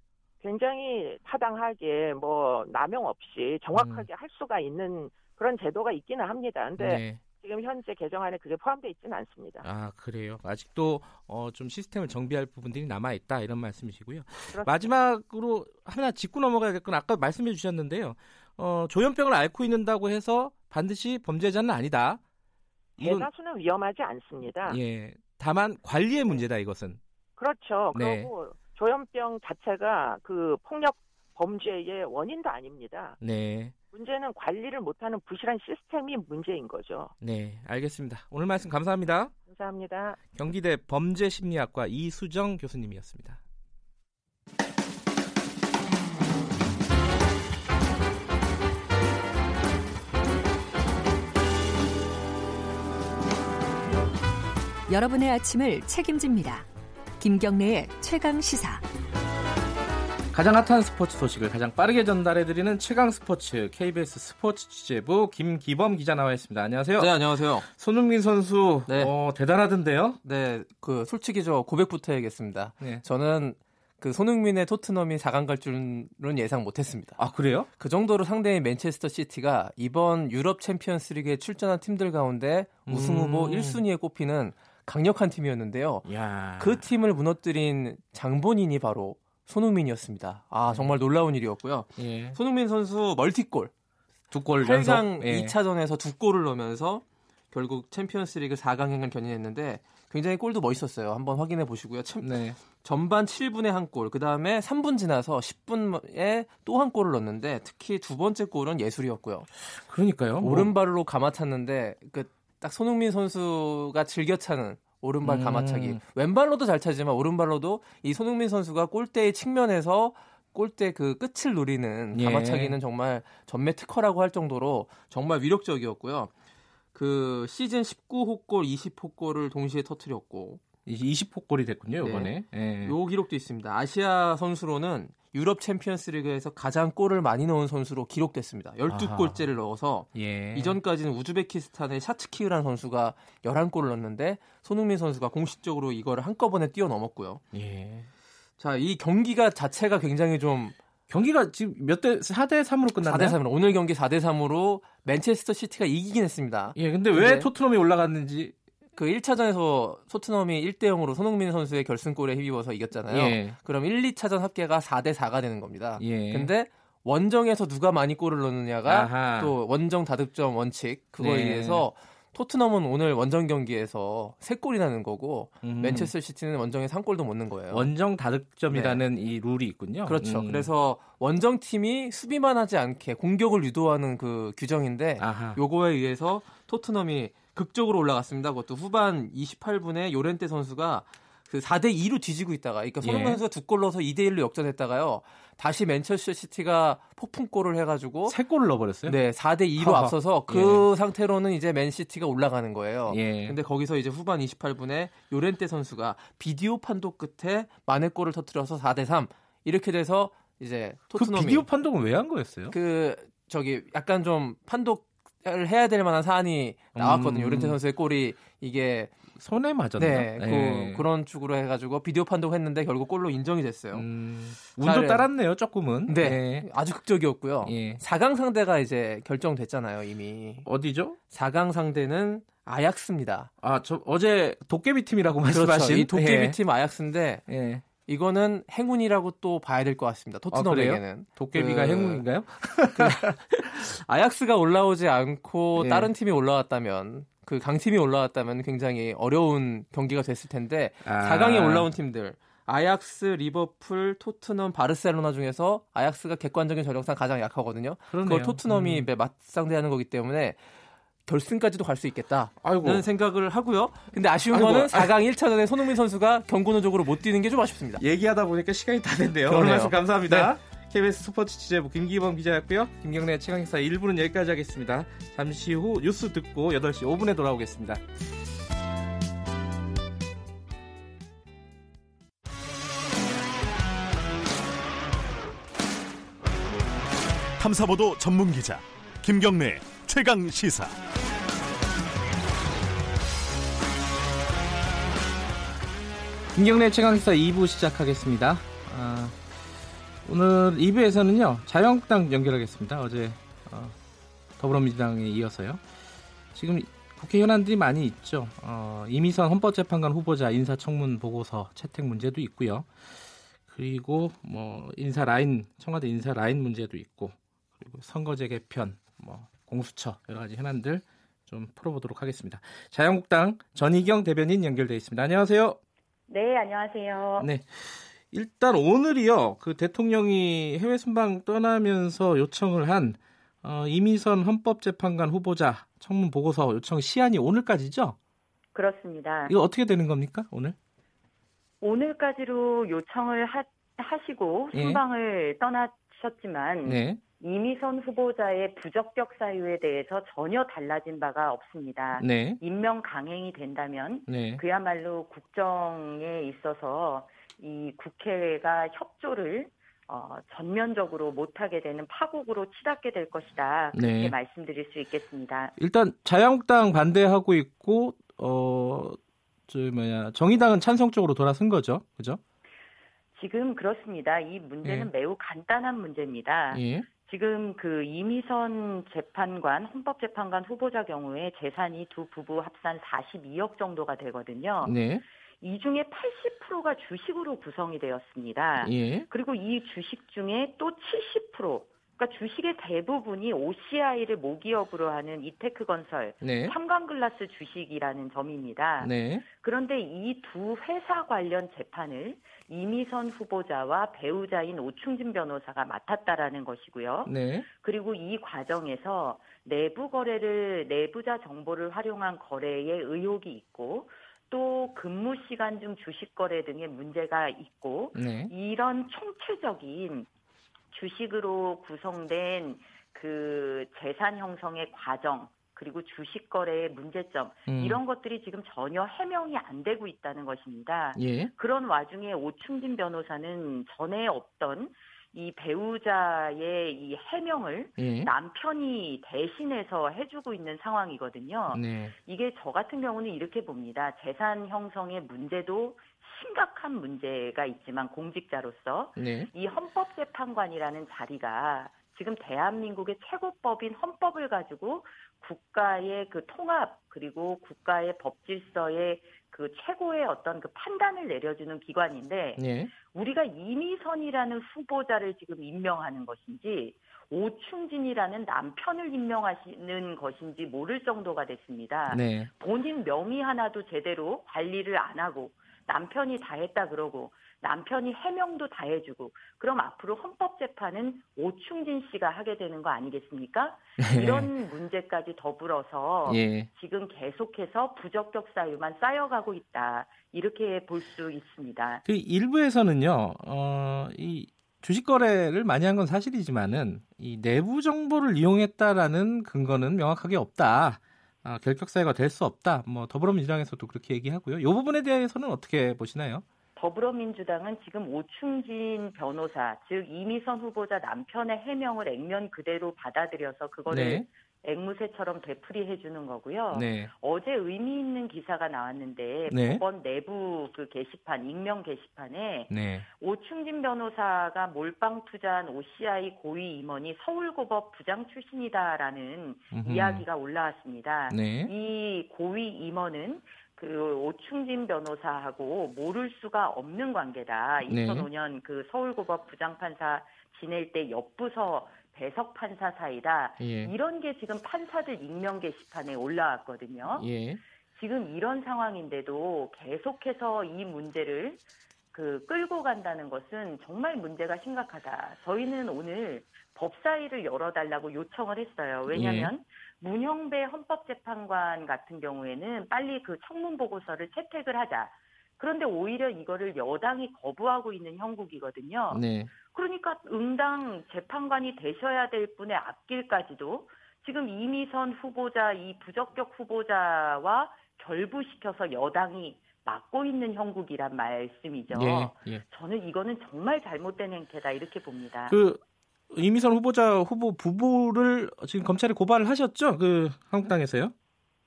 굉장히 타당하게 뭐 남용 없이 정확하게 음. 할 수가 있는 그런 제도가 있기는 합니다. 근데 네. 지금 현재 개정안에 그게 포함되어 있지는 않습니다. 아 그래요. 아직도 어, 좀 시스템을 정비할 부분들이 남아 있다 이런 말씀이시고요. 그렇습니다. 마지막으로 하나 짚고 넘어가야겠건 아까 말씀해 주셨는데요. 어, 조현병을 앓고 있는다고 해서 반드시 범죄자는 아니다. 대다수는 위험하지 않습니다. 예. 다만 관리의 문제다 이것은. 그렇죠. 네. 그리고 조현병 자체가 그 폭력 범죄의 원인도 아닙니다. 네. 문제는 관리를 못하는 부실한 시스템이 문제인 거죠. 네, 알겠습니다. 오늘 말씀 감사합니다. 감사합니다. 경기대 범죄심리학과 이수정 교수님이었습니다. 여러분의 아침을 책임집니다. 김경래의 최강 시사. 가장 핫한 스포츠 소식을 가장 빠르게 전달해드리는 최강 스포츠 KBS 스포츠 취재부 김기범 기자 나와 있습니다. 안녕하세요. 네, 안녕하세요. 손흥민 선수 네. 어, 대단하던데요? 네, 그 솔직히 저 고백부터 해야겠습니다. 네. 저는 그 손흥민의 토트넘이 4강 갈 줄은 예상 못했습니다. 아 그래요? 그 정도로 상대인 맨체스터 시티가 이번 유럽 챔피언스리그에 출전한 팀들 가운데 우승 후보 음. 1순위에 꼽히는 강력한 팀이었는데요. 야. 그 팀을 무너뜨린 장본인이 바로 손흥민이었습니다. 아 정말 놀라운 일이었고요. 예. 손흥민 선수 멀티골 두골 8강 예. 2차전에서 두 골을 넣으면서 결국 챔피언스리그 4강행을 견인했는데 굉장히 골도 멋있었어요. 한번 확인해 보시고요. 참, 네. 전반 7분에 한 골, 그 다음에 3분 지나서 10분에 또 한 골을 넣었는데 특히 두 번째 골은 예술이었고요. 그러니까요. 뭐. 오른발로 감아찼는데 그 딱 손흥민 선수가 즐겨 차는 오른발 감아차기. 음. 왼발로도 잘 차지만 오른발로도 이 손흥민 선수가 골대의 측면에서 골대 그 끝을 노리는 예. 감아차기는 정말 전매 특허라고 할 정도로 정말 위력적이었고요. 그 시즌 19호 골, 20호 골을 동시에 터트렸고 20호 골이 됐군요, 이번에. 네. 예. 요 기록도 있습니다. 아시아 선수로는 유럽 챔피언스 리그에서 가장 골을 많이 넣은 선수로 기록됐습니다. 12골째를 넣어서 예. 이전까지는 우즈베키스탄의 샤츠키흐라는 선수가 11골을 넣었는데 손흥민 선수가 공식적으로 이거를 한꺼번에 뛰어넘었고요. 예. 자, 이 경기가 자체가 굉장히 좀 경기가 지금 몇 대 4대 3으로 끝났나요? 4대 3으로 오늘 경기 4대 3으로 맨체스터 시티가 이기긴 했습니다. 예, 근데 왜 토트넘이 올라갔는지 그 1차전에서 토트넘이 1대 0으로 손흥민 선수의 결승골에 힘입어서 이겼잖아요. 예. 그럼 1, 2차전 합계가 4대 4가 되는 겁니다. 예. 근데 원정에서 누가 많이 골을 넣느냐가 아하. 또 원정 다득점 원칙 그거에 네. 의해서 토트넘은 오늘 원정 경기에서 3골이 나는 거고 음. 맨체스터 시티는 원정에 3골도 못 넣는 거예요. 원정 다득점이라는 네. 이 룰이 있군요. 그렇죠. 음. 그래서 원정 팀이 수비만 하지 않게 공격을 유도하는 그 규정인데 아하. 요거에 의해서 토트넘이 극적으로 올라갔습니다. 그것도 후반 28분에 요렌테 선수가 그 4대 2로 뒤지고 있다가 그러니까 손흥민 예. 선수가 두 골 넣어서 2대 1로 역전했다가요. 다시 맨체스터 시티가 폭풍골을 해 가지고 세 골을 넣어 버렸어요. 네, 4대 2로 하하. 앞서서 그 예. 상태로는 이제 맨시티가 올라가는 거예요. 예. 근데 거기서 이제 후반 28분에 요렌테 선수가 비디오 판독 끝에 만회 골을 터뜨려서 4대 3 이렇게 돼서 이제 그 토트넘이 그 비디오 판독은 왜 한 거였어요? 그 저기 약간 좀 판독 해야 될 만한 사안이 나왔거든요. 음. 요렌테 선수의 골이 이게 손에 맞았나? 네, 네. 그, 그런 축으로 해가지고 비디오 판독했는데 결국 골로 인정이 됐어요. 음, 운도 따랐네요, 조금은. 네, 네. 아주 극적이었고요. 예. 4강 상대가 이제 결정됐잖아요, 이미. 어디죠? 4강 상대는 아약스입니다. 아, 저 어제 도깨비 팀이라고 그렇죠. 말씀하신 이 도깨비 예. 팀 아약스인데 예. 이거는 행운이라고 또 봐야 될 것 같습니다. 토트넘에게는 아, 도깨비가 그, 행운인가요? 그, 아약스가 올라오지 않고 네. 다른 팀이 올라왔다면 그 강팀이 올라왔다면 굉장히 어려운 경기가 됐을 텐데 아. 4강에 올라온 팀들 아약스, 리버풀, 토트넘, 바르셀로나 중에서 아약스가 객관적인 전력상 가장 약하거든요. 그러네요. 그걸 토트넘이 음. 맞상대하는 거기 때문에 결승까지도 갈 수 있겠다는 아이고. 생각을 하고요. 근데 아쉬운 아이고. 거는 4강 1차전에 손흥민 선수가 경고노적으로 못 뛰는 게 좀 아쉽습니다. 얘기하다 보니까 시간이 다 됐네요. 오늘 말씀 감사합니다. 네. KBS 스포츠 취재부 김기범 기자였고요. 김경래 최강기사 1부는 여기까지 하겠습니다. 잠시 후 뉴스 듣고 8시 5분에 돌아오겠습니다. 탐사보도 전문 기자 김경래 최강 시사. 김경래 최강시사 2부 시작하겠습니다. 아, 오늘 2부에서는요 자유한국당 연결하겠습니다. 어제 어, 더불어민주당에 이어서요. 지금 국회 현안들이 많이 있죠. 어, 이미선 헌법재판관 후보자 인사청문 보고서 채택 문제도 있고요. 그리고 뭐 인사 라인 청와대 인사 라인 문제도 있고 그리고 선거제 개편 뭐 공수처 여러 가지 현안들 좀 풀어보도록 하겠습니다. 자유한국당 전희경 대변인 연결돼 있습니다. 안녕하세요. 네, 안녕하세요. 네. 일단 오늘이요. 그 대통령이 해외 순방 떠나면서 요청을 한 어, 이미선 헌법재판관 후보자 청문 보고서 요청 시한이 오늘까지죠? 그렇습니다. 이거 어떻게 되는 겁니까? 오늘? 오늘까지로 요청을 하, 시고 예. 순방을 예. 떠나셨지만 네. 이미선 후보자의 부적격 사유에 대해서 전혀 달라진 바가 없습니다. 네. 임명 강행이 된다면 네. 그야말로 국정에 있어서 이 국회가 협조를 어, 전면적으로 못하게 되는 파국으로 치닫게 될 것이다. 그렇게 네. 말씀드릴 수 있겠습니다. 일단 자유한국당 반대하고 있고 어, 저 뭐야 정의당은 찬성 쪽으로 돌아선 거죠, 그죠? 지금 그렇습니다. 이 문제는 예. 매우 간단한 문제입니다. 예. 지금 그 이미선 재판관, 헌법재판관 후보자 경우에 재산이 두 부부 합산 42억 정도가 되거든요. 네. 이 중에 80%가 주식으로 구성이 되었습니다. 예. 그리고 이 주식 중에 또 70%, 그러니까 주식의 대부분이 OCI를 모기업으로 하는 이테크 건설, 네. 삼광글라스 주식이라는 점입니다. 네. 그런데 이 두 회사 관련 재판을 이미선 후보자와 배우자인 오충진 변호사가 맡았다라는 것이고요. 네. 그리고 이 과정에서 내부 거래를 내부자 정보를 활용한 거래에 의혹이 있고 또 근무 시간 중 주식 거래 등의 문제가 있고 네. 이런 총체적인 주식으로 구성된 그 재산 형성의 과정 그리고 주식 거래의 문제점 음. 이런 것들이 지금 전혀 해명이 안 되고 있다는 것입니다. 예. 그런 와중에 오충진 변호사는 전에 없던 이 배우자의 이 해명을 예. 남편이 대신해서 해주고 있는 상황이거든요. 네. 이게 저 같은 경우는 이렇게 봅니다. 재산 형성의 문제도 심각한 문제가 있지만 공직자로서 네. 이 헌법재판관이라는 자리가 지금 대한민국의 최고법인 헌법을 가지고 국가의 그 통합 그리고 국가의 법 질서의 그 최고의 어떤 그 판단을 내려주는 기관인데 네. 우리가 이미선이라는 후보자를 지금 임명하는 것인지 오충진이라는 남편을 임명하시는 것인지 모를 정도가 됐습니다. 네. 본인 명의 하나도 제대로 관리를 안 하고 남편이 다 했다 그러고 남편이 해명도 다 해주고 그럼 앞으로 헌법재판은 오충진 씨가 하게 되는 거 아니겠습니까? 네. 이런 문제까지 더불어서 예. 지금 계속해서 부적격 사유만 쌓여가고 있다 이렇게 볼 수 있습니다. 그 일부에서는요, 어, 이 주식 거래를 많이 한 건 사실이지만은 이 내부 정보를 이용했다라는 근거는 명확하게 없다. 아, 결격 사유가 될 수 없다. 뭐 더불어민주당에서도 그렇게 얘기하고요. 이 부분에 대해서는 어떻게 보시나요? 더불어민주당은 지금 오충진 변호사, 즉 이미선 후보자 남편의 해명을 액면 그대로 받아들여서 그거를 네. 앵무새처럼 되풀이해 주는 거고요. 네. 어제 의미 있는 기사가 나왔는데 네. 법원 내부 그 게시판 익명 게시판에 네. 오충진 변호사가 몰빵 투자한 OCI 고위 임원이 서울고법 부장 출신이다라는 음흠. 이야기가 올라왔습니다. 네. 이 고위 임원은 그 오충진 변호사하고 모를 수가 없는 관계다. 2005년 네. 그 서울고법 부장판사 지낼 때 옆부서 배석 판사 사이다. 예. 이런 게 지금 판사들 익명 게시판에 올라왔거든요. 예. 지금 이런 상황인데도 계속해서 이 문제를 그 끌고 간다는 것은 정말 문제가 심각하다. 저희는 오늘 법사위를 열어달라고 요청을 했어요. 왜냐하면 예. 문형배 헌법재판관 같은 경우에는 빨리 그 청문 보고서를 채택을 하자. 그런데 오히려 이거를 여당이 거부하고 있는 형국이거든요. 네. 그러니까 응당 재판관이 되셔야 될 분의 앞길까지도 지금 이미선 후보자 이 부적격 후보자와 결부시켜서 여당이 막고 있는 형국이란 말씀이죠. 예, 예. 저는 이거는 정말 잘못된 행태다 이렇게 봅니다. 그 이미선 후보자 후보 부부를 지금 검찰에 고발을 하셨죠? 그 한국당에서요?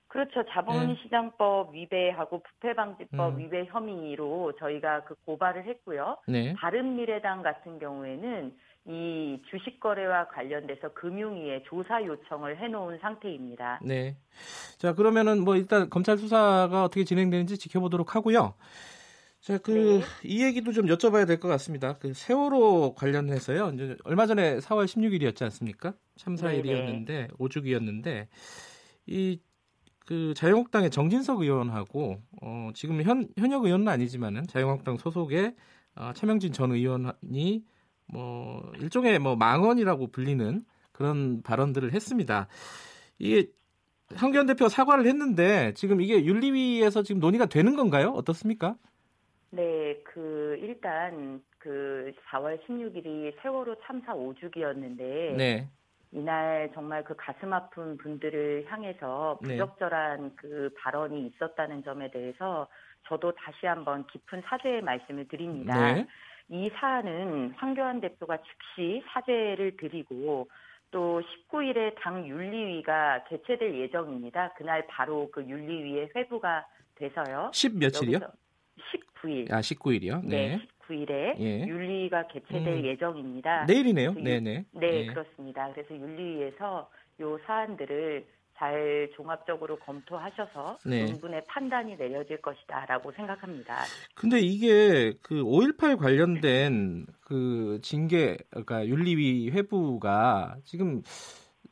그렇죠. 자본시장법 네. 위배하고 부패방지법 음. 위배 혐의로 저희가 그 고발을 했고요. 네. 바른미래당 같은 경우에는 이 주식 거래와 관련돼서 금융위에 조사 요청을 해놓은 상태입니다. 네. 자 그러면은 뭐 일단 검찰 수사가 어떻게 진행되는지 지켜보도록 하고요. 자, 그, 네. 이 얘기도 좀 여쭤봐야 될 것 같습니다. 그 세월호 관련해서요. 이제 얼마 전에 4월 16일이었지 않습니까? 참사일이었는데, 오죽이었는데, 이, 그 자유한국당의 정진석 의원하고, 어, 지금 현, 현역 의원은 아니지만은 자유한국당 소속의 어, 차명진 전 의원이 뭐, 일종의 뭐 망언이라고 불리는 그런 발언들을 했습니다. 이게 황교안 대표 사과를 했는데 지금 이게 윤리위에서 지금 논의가 되는 건가요? 어떻습니까? 네, 그 일단 그 4월 16일이 세월호 참사 5주기였는데 네. 이날 정말 그 가슴 아픈 분들을 향해서 네. 부적절한 네. 그 발언이 있었다는 점에 대해서 저도 다시 한번 깊은 사죄의 말씀을 드립니다. 네. 이 사안은 황교안 대표가 즉시 사죄를 드리고 또 19일에 당 윤리위가 개최될 예정입니다. 그날 바로 그 윤리위의 회부가 돼서요. 10 며칠이요? 19일. 아, 19일이요? 네. 네 19일에 예. 윤리가 개최될 음. 예정입니다. 내일이네요. 네, 네. 네, 그렇습니다. 그래서 윤리위에서 요 사안들을 잘 종합적으로 검토하셔서 네. 분의 판단이 내려질 것이다라고 생각합니다. 근데 이게 그 5.18 관련된 그 징계 그러니까 윤리위 회부가 지금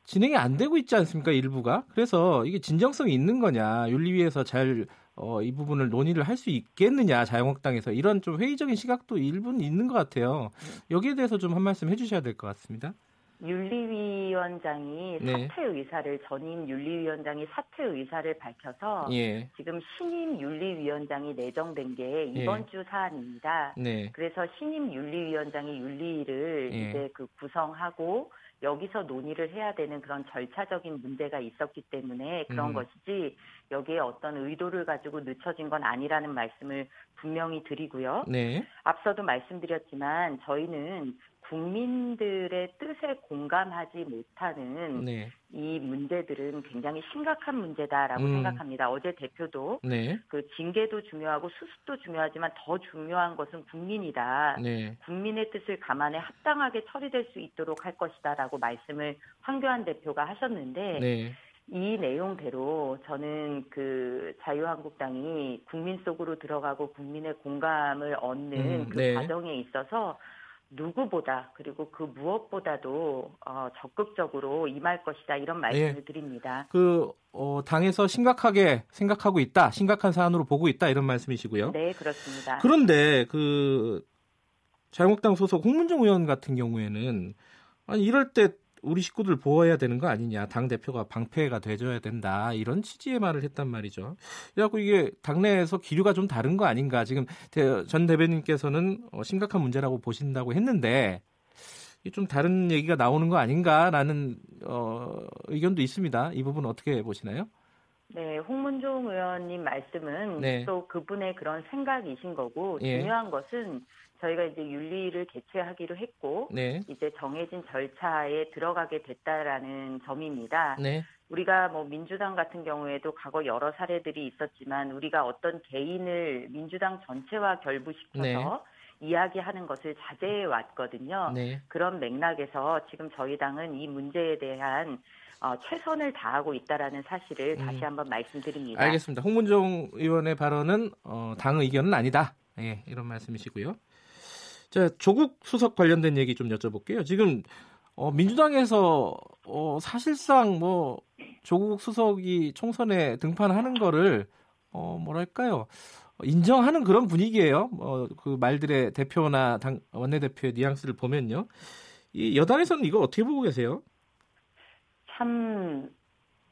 진행이 안 되고 있지 않습니까 일부가 그래서 이게 진정성이 있는 거냐 윤리위에서 잘 어, 이 부분을 논의를 할 수 있겠느냐 자유한국당에서 이런 좀 회의적인 시각도 일부는 있는 것 같아요. 여기에 대해서 좀 한 말씀 해주셔야 될 것 같습니다. 윤리위원장이 네. 사퇴 의사를 전임 윤리위원장이 사퇴 의사를 밝혀서 예. 지금 신임 윤리위원장이 내정된 게 이번 예. 주 사안입니다. 네. 그래서 신임 윤리위원장이 윤리를 예. 이제 그 구성하고 여기서 논의를 해야 되는 그런 절차적인 문제가 있었기 때문에 그런 음. 것이지 여기에 어떤 의도를 가지고 늦춰진 건 아니라는 말씀을 분명히 드리고요. 네. 앞서도 말씀드렸지만 저희는 국민들의 뜻에 공감하지 못하는 네. 이 문제들은 굉장히 심각한 문제다라고 음. 생각합니다. 어제 대표도 네. 그 징계도 중요하고 수습도 중요하지만 더 중요한 것은 국민이다. 네. 국민의 뜻을 감안해 합당하게 처리될 수 있도록 할 것이다라고 말씀을 황교안 대표가 하셨는데 네. 이 내용대로 저는 그 자유한국당이 국민 속으로 들어가고 국민의 공감을 얻는 음, 그 네. 과정에 있어서 누구보다 그리고 그 무엇보다도 어, 적극적으로 임할 것이다 이런 말씀을 네. 드립니다. 그 어, 당에서 심각하게 생각하고 있다, 심각한 사안으로 보고 있다 이런 말씀이시고요. 네, 그렇습니다. 그런데 그 자유한국당 소속 홍문정 의원 같은 경우에는 아니 이럴 때 우리 식구들 보호해야 되는 거 아니냐. 당 대표가 방패가 돼줘야 된다. 이런 취지의 말을 했단 말이죠. 그래갖고 이게 당내에서 기류가 좀 다른 거 아닌가. 지금 전 대변인께서는 어, 심각한 문제라고 보신다고 했는데 좀 다른 얘기가 나오는 거 아닌가라는 어, 의견도 있습니다. 이 부분 어떻게 보시나요? 네, 홍문종 의원님 말씀은 네. 또 그분의 그런 생각이신 거고 예. 중요한 것은 저희가 이제 윤리를 개최하기로 했고 네. 이제 정해진 절차에 들어가게 됐다라는 점입니다. 네. 우리가 뭐 민주당 같은 경우에도 과거 여러 사례들이 있었지만 우리가 어떤 개인을 민주당 전체와 결부시켜서 네. 이야기하는 것을 자제해 왔거든요. 네. 그런 맥락에서 지금 저희 당은 이 문제에 대한 어, 최선을 다하고 있다라는 사실을 음. 다시 한번 말씀드립니다. 알겠습니다. 홍문종 의원의 발언은 어, 당 의견은 아니다. 예, 이런 말씀이시고요. 자, 조국 수석 관련된 얘기 좀 여쭤볼게요. 지금 어, 민주당에서 어, 사실상 뭐 조국 수석이 총선에 등판하는 거를 어, 뭐랄까요? 인정하는 그런 분위기예요. 어, 그 말들의 대표나 당 원내대표의 뉘앙스를 보면요. 이 여당에서는 이거 어떻게 보고 계세요? 참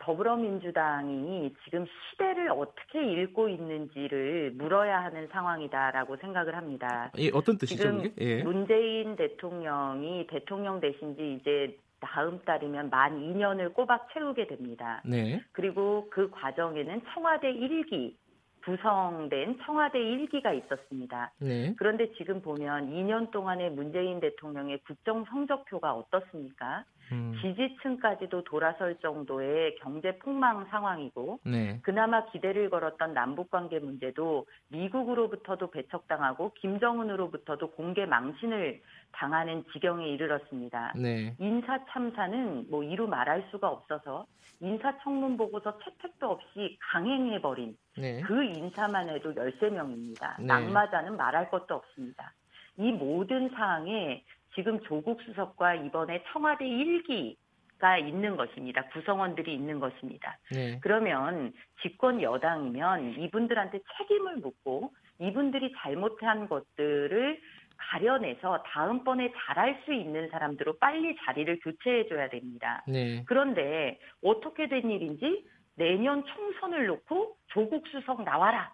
더불어민주당이 지금 시대를 어떻게 읽고 있는지를 물어야 하는 상황이다라고 생각을 합니다. 예, 어떤 뜻이죠? 지금 예. 문재인 대통령이 대통령 되신 지 이제 다음 달이면 만 2년을 꼬박 채우게 됩니다. 네. 그리고 그 과정에는 청와대 1기 구성된 청와대 1기가 있었습니다. 네. 그런데 지금 보면 2년 동안의 문재인 대통령의 국정 성적표가 어떻습니까? 음. 지지층까지도 돌아설 정도의 경제 폭망 상황이고 네. 그나마 기대를 걸었던 남북 관계 문제도 미국으로부터도 배척당하고 김정은으로부터도 공개 망신을 당하는 지경에 이르렀습니다. 네. 인사 참사는 뭐 이루 말할 수가 없어서 인사청문 보고서 채택도 없이 강행해 버린 네. 그 인사만 해도 13명입니다. 네. 낙마자는 말할 것도 없습니다. 이 모든 사항에 지금 조국 수석과 이번에 청와대 1기가 있는 것입니다. 구성원들이 있는 것입니다. 네. 그러면 집권 여당이면 이분들한테 책임을 묻고 이분들이 잘못한 것들을 가려내서 다음번에 잘할 수 있는 사람들로 빨리 자리를 교체해줘야 됩니다. 네. 그런데 어떻게 된 일인지 내년 총선을 놓고 조국 수석 나와라.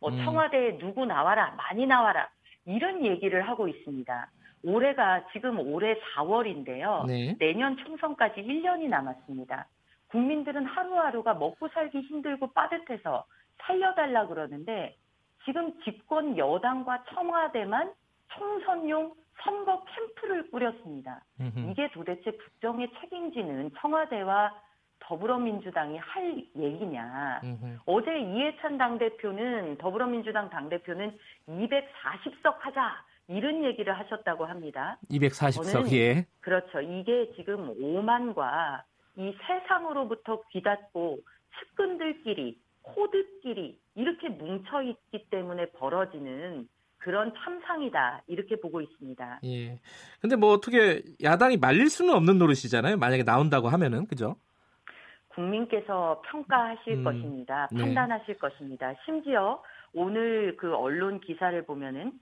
뭐 음. 청와대에 누구 나와라. 많이 나와라. 이런 얘기를 하고 있습니다. 올해가 지금 올해 4월인데요. 네. 내년 총선까지 1년이 남았습니다. 국민들은 하루하루가 먹고 살기 힘들고 빠듯해서 살려달라 그러는데 지금 집권 여당과 청와대만 총선용 선거 캠프를 꾸렸습니다. 음흠. 이게 도대체 국정의 책임지는 청와대와 더불어민주당이 할 얘기냐. 음흠. 어제 이해찬 당대표는 더불어민주당 당대표는 240석 하자. 이런 얘기를 하셨다고 합니다. 240석, 예. 그렇죠. 이게 지금 오만과 이 세상으로부터 귀닫고 측근들끼리, 코드끼리 이렇게 뭉쳐있기 때문에 벌어지는 그런 참상이다. 이렇게 보고 있습니다. 예. 근데 뭐 어떻게 야당이 말릴 수는 없는 노릇이잖아요. 만약에 나온다고 하면은, 그죠? 국민께서 평가하실 음, 것입니다. 네. 판단하실 것입니다. 심지어 오늘 그 언론 기사를 보면은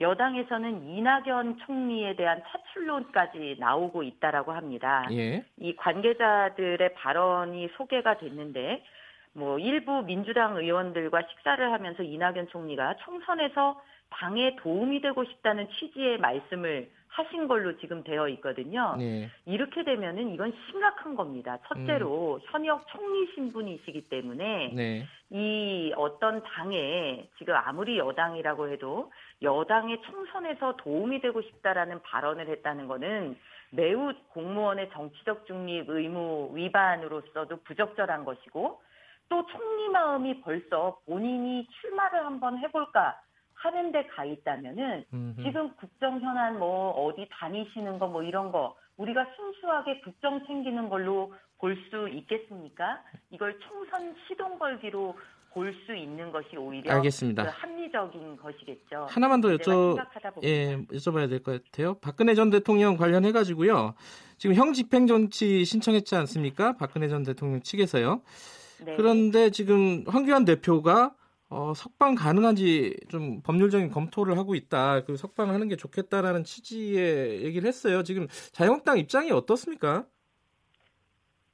여당에서는 이낙연 총리에 대한 차출론까지 나오고 있다라고 합니다. 예. 이 관계자들의 발언이 소개가 됐는데 뭐 일부 민주당 의원들과 식사를 하면서 이낙연 총리가 총선에서 당에 도움이 되고 싶다는 취지의 말씀을 하신 걸로 지금 되어 있거든요. 네. 이렇게 되면은 이건 심각한 겁니다. 첫째로 음. 현역 총리 신분이시기 때문에 네. 이 어떤 당에 지금 아무리 여당이라고 해도 여당의 총선에서 도움이 되고 싶다라는 발언을 했다는 거는 매우 공무원의 정치적 중립 의무 위반으로서도 부적절한 것이고 또 총리 마음이 벌써 본인이 출마를 한번 해볼까 하는 데 가 있다면은 음흠. 지금 국정 현안 뭐 어디 다니시는 거 뭐 이런 거 우리가 순수하게 국정 챙기는 걸로 볼 수 있겠습니까? 이걸 총선 시동 걸기로 볼 수 있는 것이 오히려 알겠습니다. 그 합리적인 것이겠죠. 하나만 더 여쭤 예, 여쭤봐야 될 것 같아요. 박근혜 전 대통령 관련해 가지고요. 지금 형 집행 정치 신청했지 않습니까? 박근혜 전 대통령 측에서요. 네. 그런데 지금 황교안 대표가 어, 석방 가능한지 좀 법률적인 검토를 하고 있다. 그 석방하는 게 좋겠다라는 취지의 얘기를 했어요. 지금 자유한국당 입장이 어떻습니까?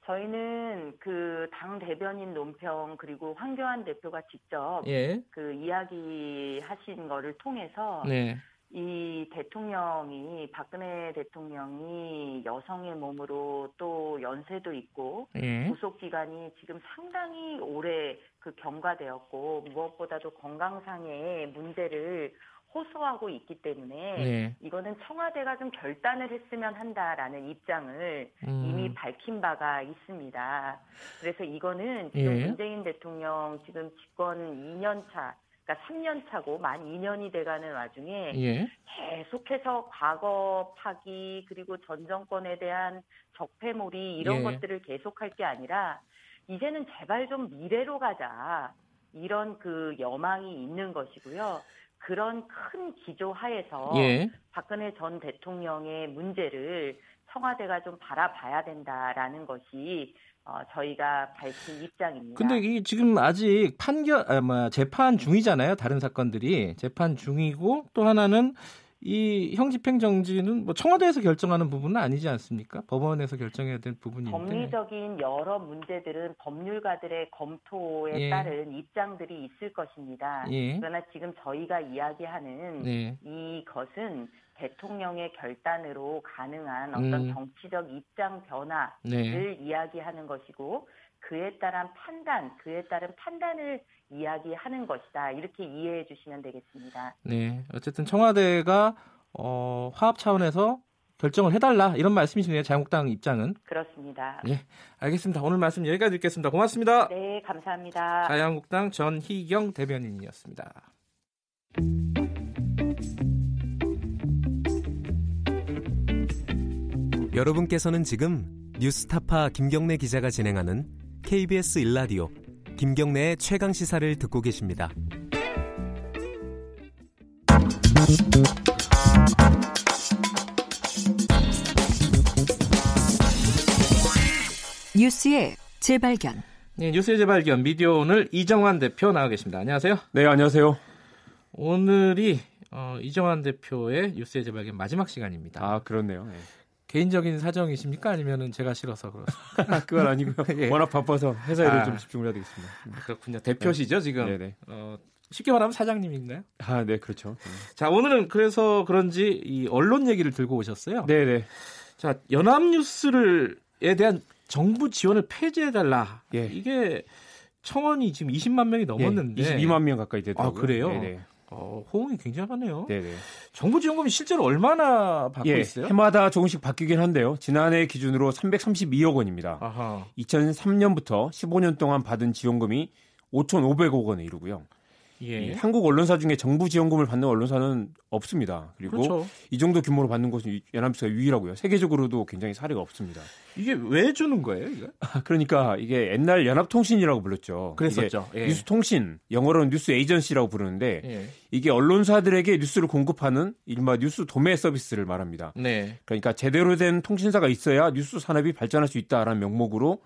저희는 그 당 대변인 논평 그리고 황교안 대표가 직접 예. 그 이야기 하신 거를 통해서 네. 이 대통령이 박근혜 대통령이 여성의 몸으로 또 연세도 있고 예. 구속 기간이 지금 상당히 오래 그 경과되었고 무엇보다도 건강상의 문제를 호소하고 있기 때문에 네. 이거는 청와대가 좀 결단을 했으면 한다라는 입장을 음. 이미 밝힌 바가 있습니다. 그래서 이거는 지금 예. 문재인 대통령 지금 집권 2년 차 그러니까 3년 차고 만 2년이 돼가는 와중에 예. 계속해서 과거 파기 그리고 전 정권에 대한 적폐몰이 이런 예. 것들을 계속할 게 아니라 이제는 제발 좀 미래로 가자 이런 그 여망이 있는 것이고요. 그런 큰 기조 하에서 예. 박근혜 전 대통령의 문제를 청와대가 좀 바라봐야 된다라는 것이 어, 저희가 밝힌 입장입니다. 근데 이 지금 아직 판결, 아, 뭐 재판 중이잖아요. 다른 사건들이 재판 중이고 또 하나는 이 형집행정지는 뭐 청와대에서 결정하는 부분은 아니지 않습니까? 법원에서 결정해야 될 부분인데. 법리적인 여러 문제들은 법률가들의 검토에 예. 따른 입장들이 있을 것입니다. 예. 그러나 지금 저희가 이야기하는 예. 이것은 대통령의 결단으로 가능한 어떤 음. 정치적 입장 변화를 네. 이야기하는 것이고 그에 따른 판단, 그에 따른 판단을 이야기하는 것이다. 이렇게 이해해 주시면 되겠습니다. 네. 어쨌든 청와대가 어, 화합 차원에서 결정을 해달라 이런 말씀이시네요. 자유한국당 입장은. 그렇습니다. 네, 알겠습니다. 오늘 말씀 여기까지 듣겠습니다. 고맙습니다. 네, 감사합니다. 자유한국당 전희경 대변인이었습니다. 여러분께서는 지금 뉴스타파 김경래 기자가 진행하는 KBS 일라디오 김경래의 최강 시사를 듣고 계십니다. 뉴스의 재발견. 네, 뉴스의 재발견 미디어 오늘 이정환 대표 나와 계십니다. 안녕하세요. 네, 안녕하세요. 오늘이 어, 이정환 대표의 뉴스의 재발견 마지막 시간입니다. 아, 그렇네요. 네. 개인적인 사정이십니까? 아니면은 제가 싫어서 그렇습니다. 그건 아니고요. 예. 워낙 바빠서 회사 일을 아, 좀 집중을 해야 되겠습니다. 아, 그렇군요. 대표시죠 지금? 네네. 어, 쉽게 말하면 사장님인가요? 아, 네, 그렇죠. 네. 자, 오늘은 그래서 그런지 이 언론 얘기를 들고 오셨어요. 네 네. 자, 연합뉴스를에 대한 정부 지원을 폐지해 달라. 예. 이게 청원이 지금 20만 명이 넘었는데 예, 22만 명 가까이 되더라고요. 아, 그래요? 네네. 어, 호응이 굉장하네요. 네네. 정부 지원금이 실제로 얼마나 받고 예, 있어요? 해마다 조금씩 바뀌긴 한데요. 지난해 기준으로 332억 원입니다. 아하. 2003년부터 15년 동안 받은 지원금이 5,500억 원에 이르고요. 예. 한국 언론사 중에 정부 지원금을 받는 언론사는 없습니다. 그리고 그렇죠. 이 정도 규모로 받는 것은 연합뉴스가 유일하고요. 세계적으로도 굉장히 사례가 없습니다. 이게 왜 주는 거예요? 이거? 그러니까 이게 옛날 연합통신이라고 불렀죠. 그랬었죠. 예. 뉴스통신, 영어로는 news agency라고 부르는데 예. 이게 언론사들에게 뉴스를 공급하는 이른바 뉴스 도매 서비스를 말합니다. 네. 그러니까 제대로 된 통신사가 있어야 뉴스 산업이 발전할 수 있다라는 명목으로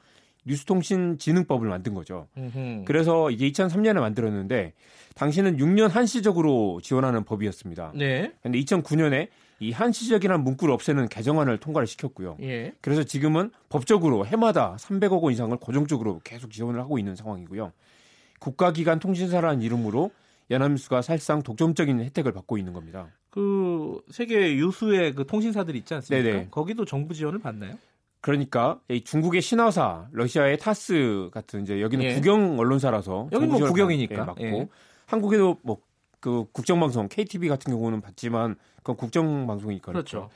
뉴스통신진흥법을 만든 거죠. 음흠. 그래서 이게 2003년에 만들었는데 당시는 6년 한시적으로 지원하는 법이었습니다. 네. 근데 2009년에 이 한시적이라는 문구를 없애는 개정안을 통과를 시켰고요. 예. 그래서 지금은 법적으로 해마다 300억 원 이상을 고정적으로 계속 지원을 하고 있는 상황이고요. 국가기관 통신사라는 이름으로 연합뉴스가 사실상 독점적인 혜택을 받고 있는 겁니다. 그 세계 유수의 그 통신사들 있지 않습니까? 네네. 거기도 정부 지원을 받나요? 그러니까 중국의 신화사, 러시아의 타스 같은 이제 여기는 예. 국영 언론사라서 여기 뭐 국영이니까 맞고 예. 한국에도 뭐 그 국정방송 KTV 같은 경우는 받지만 그건 국정방송이니까 그렇죠.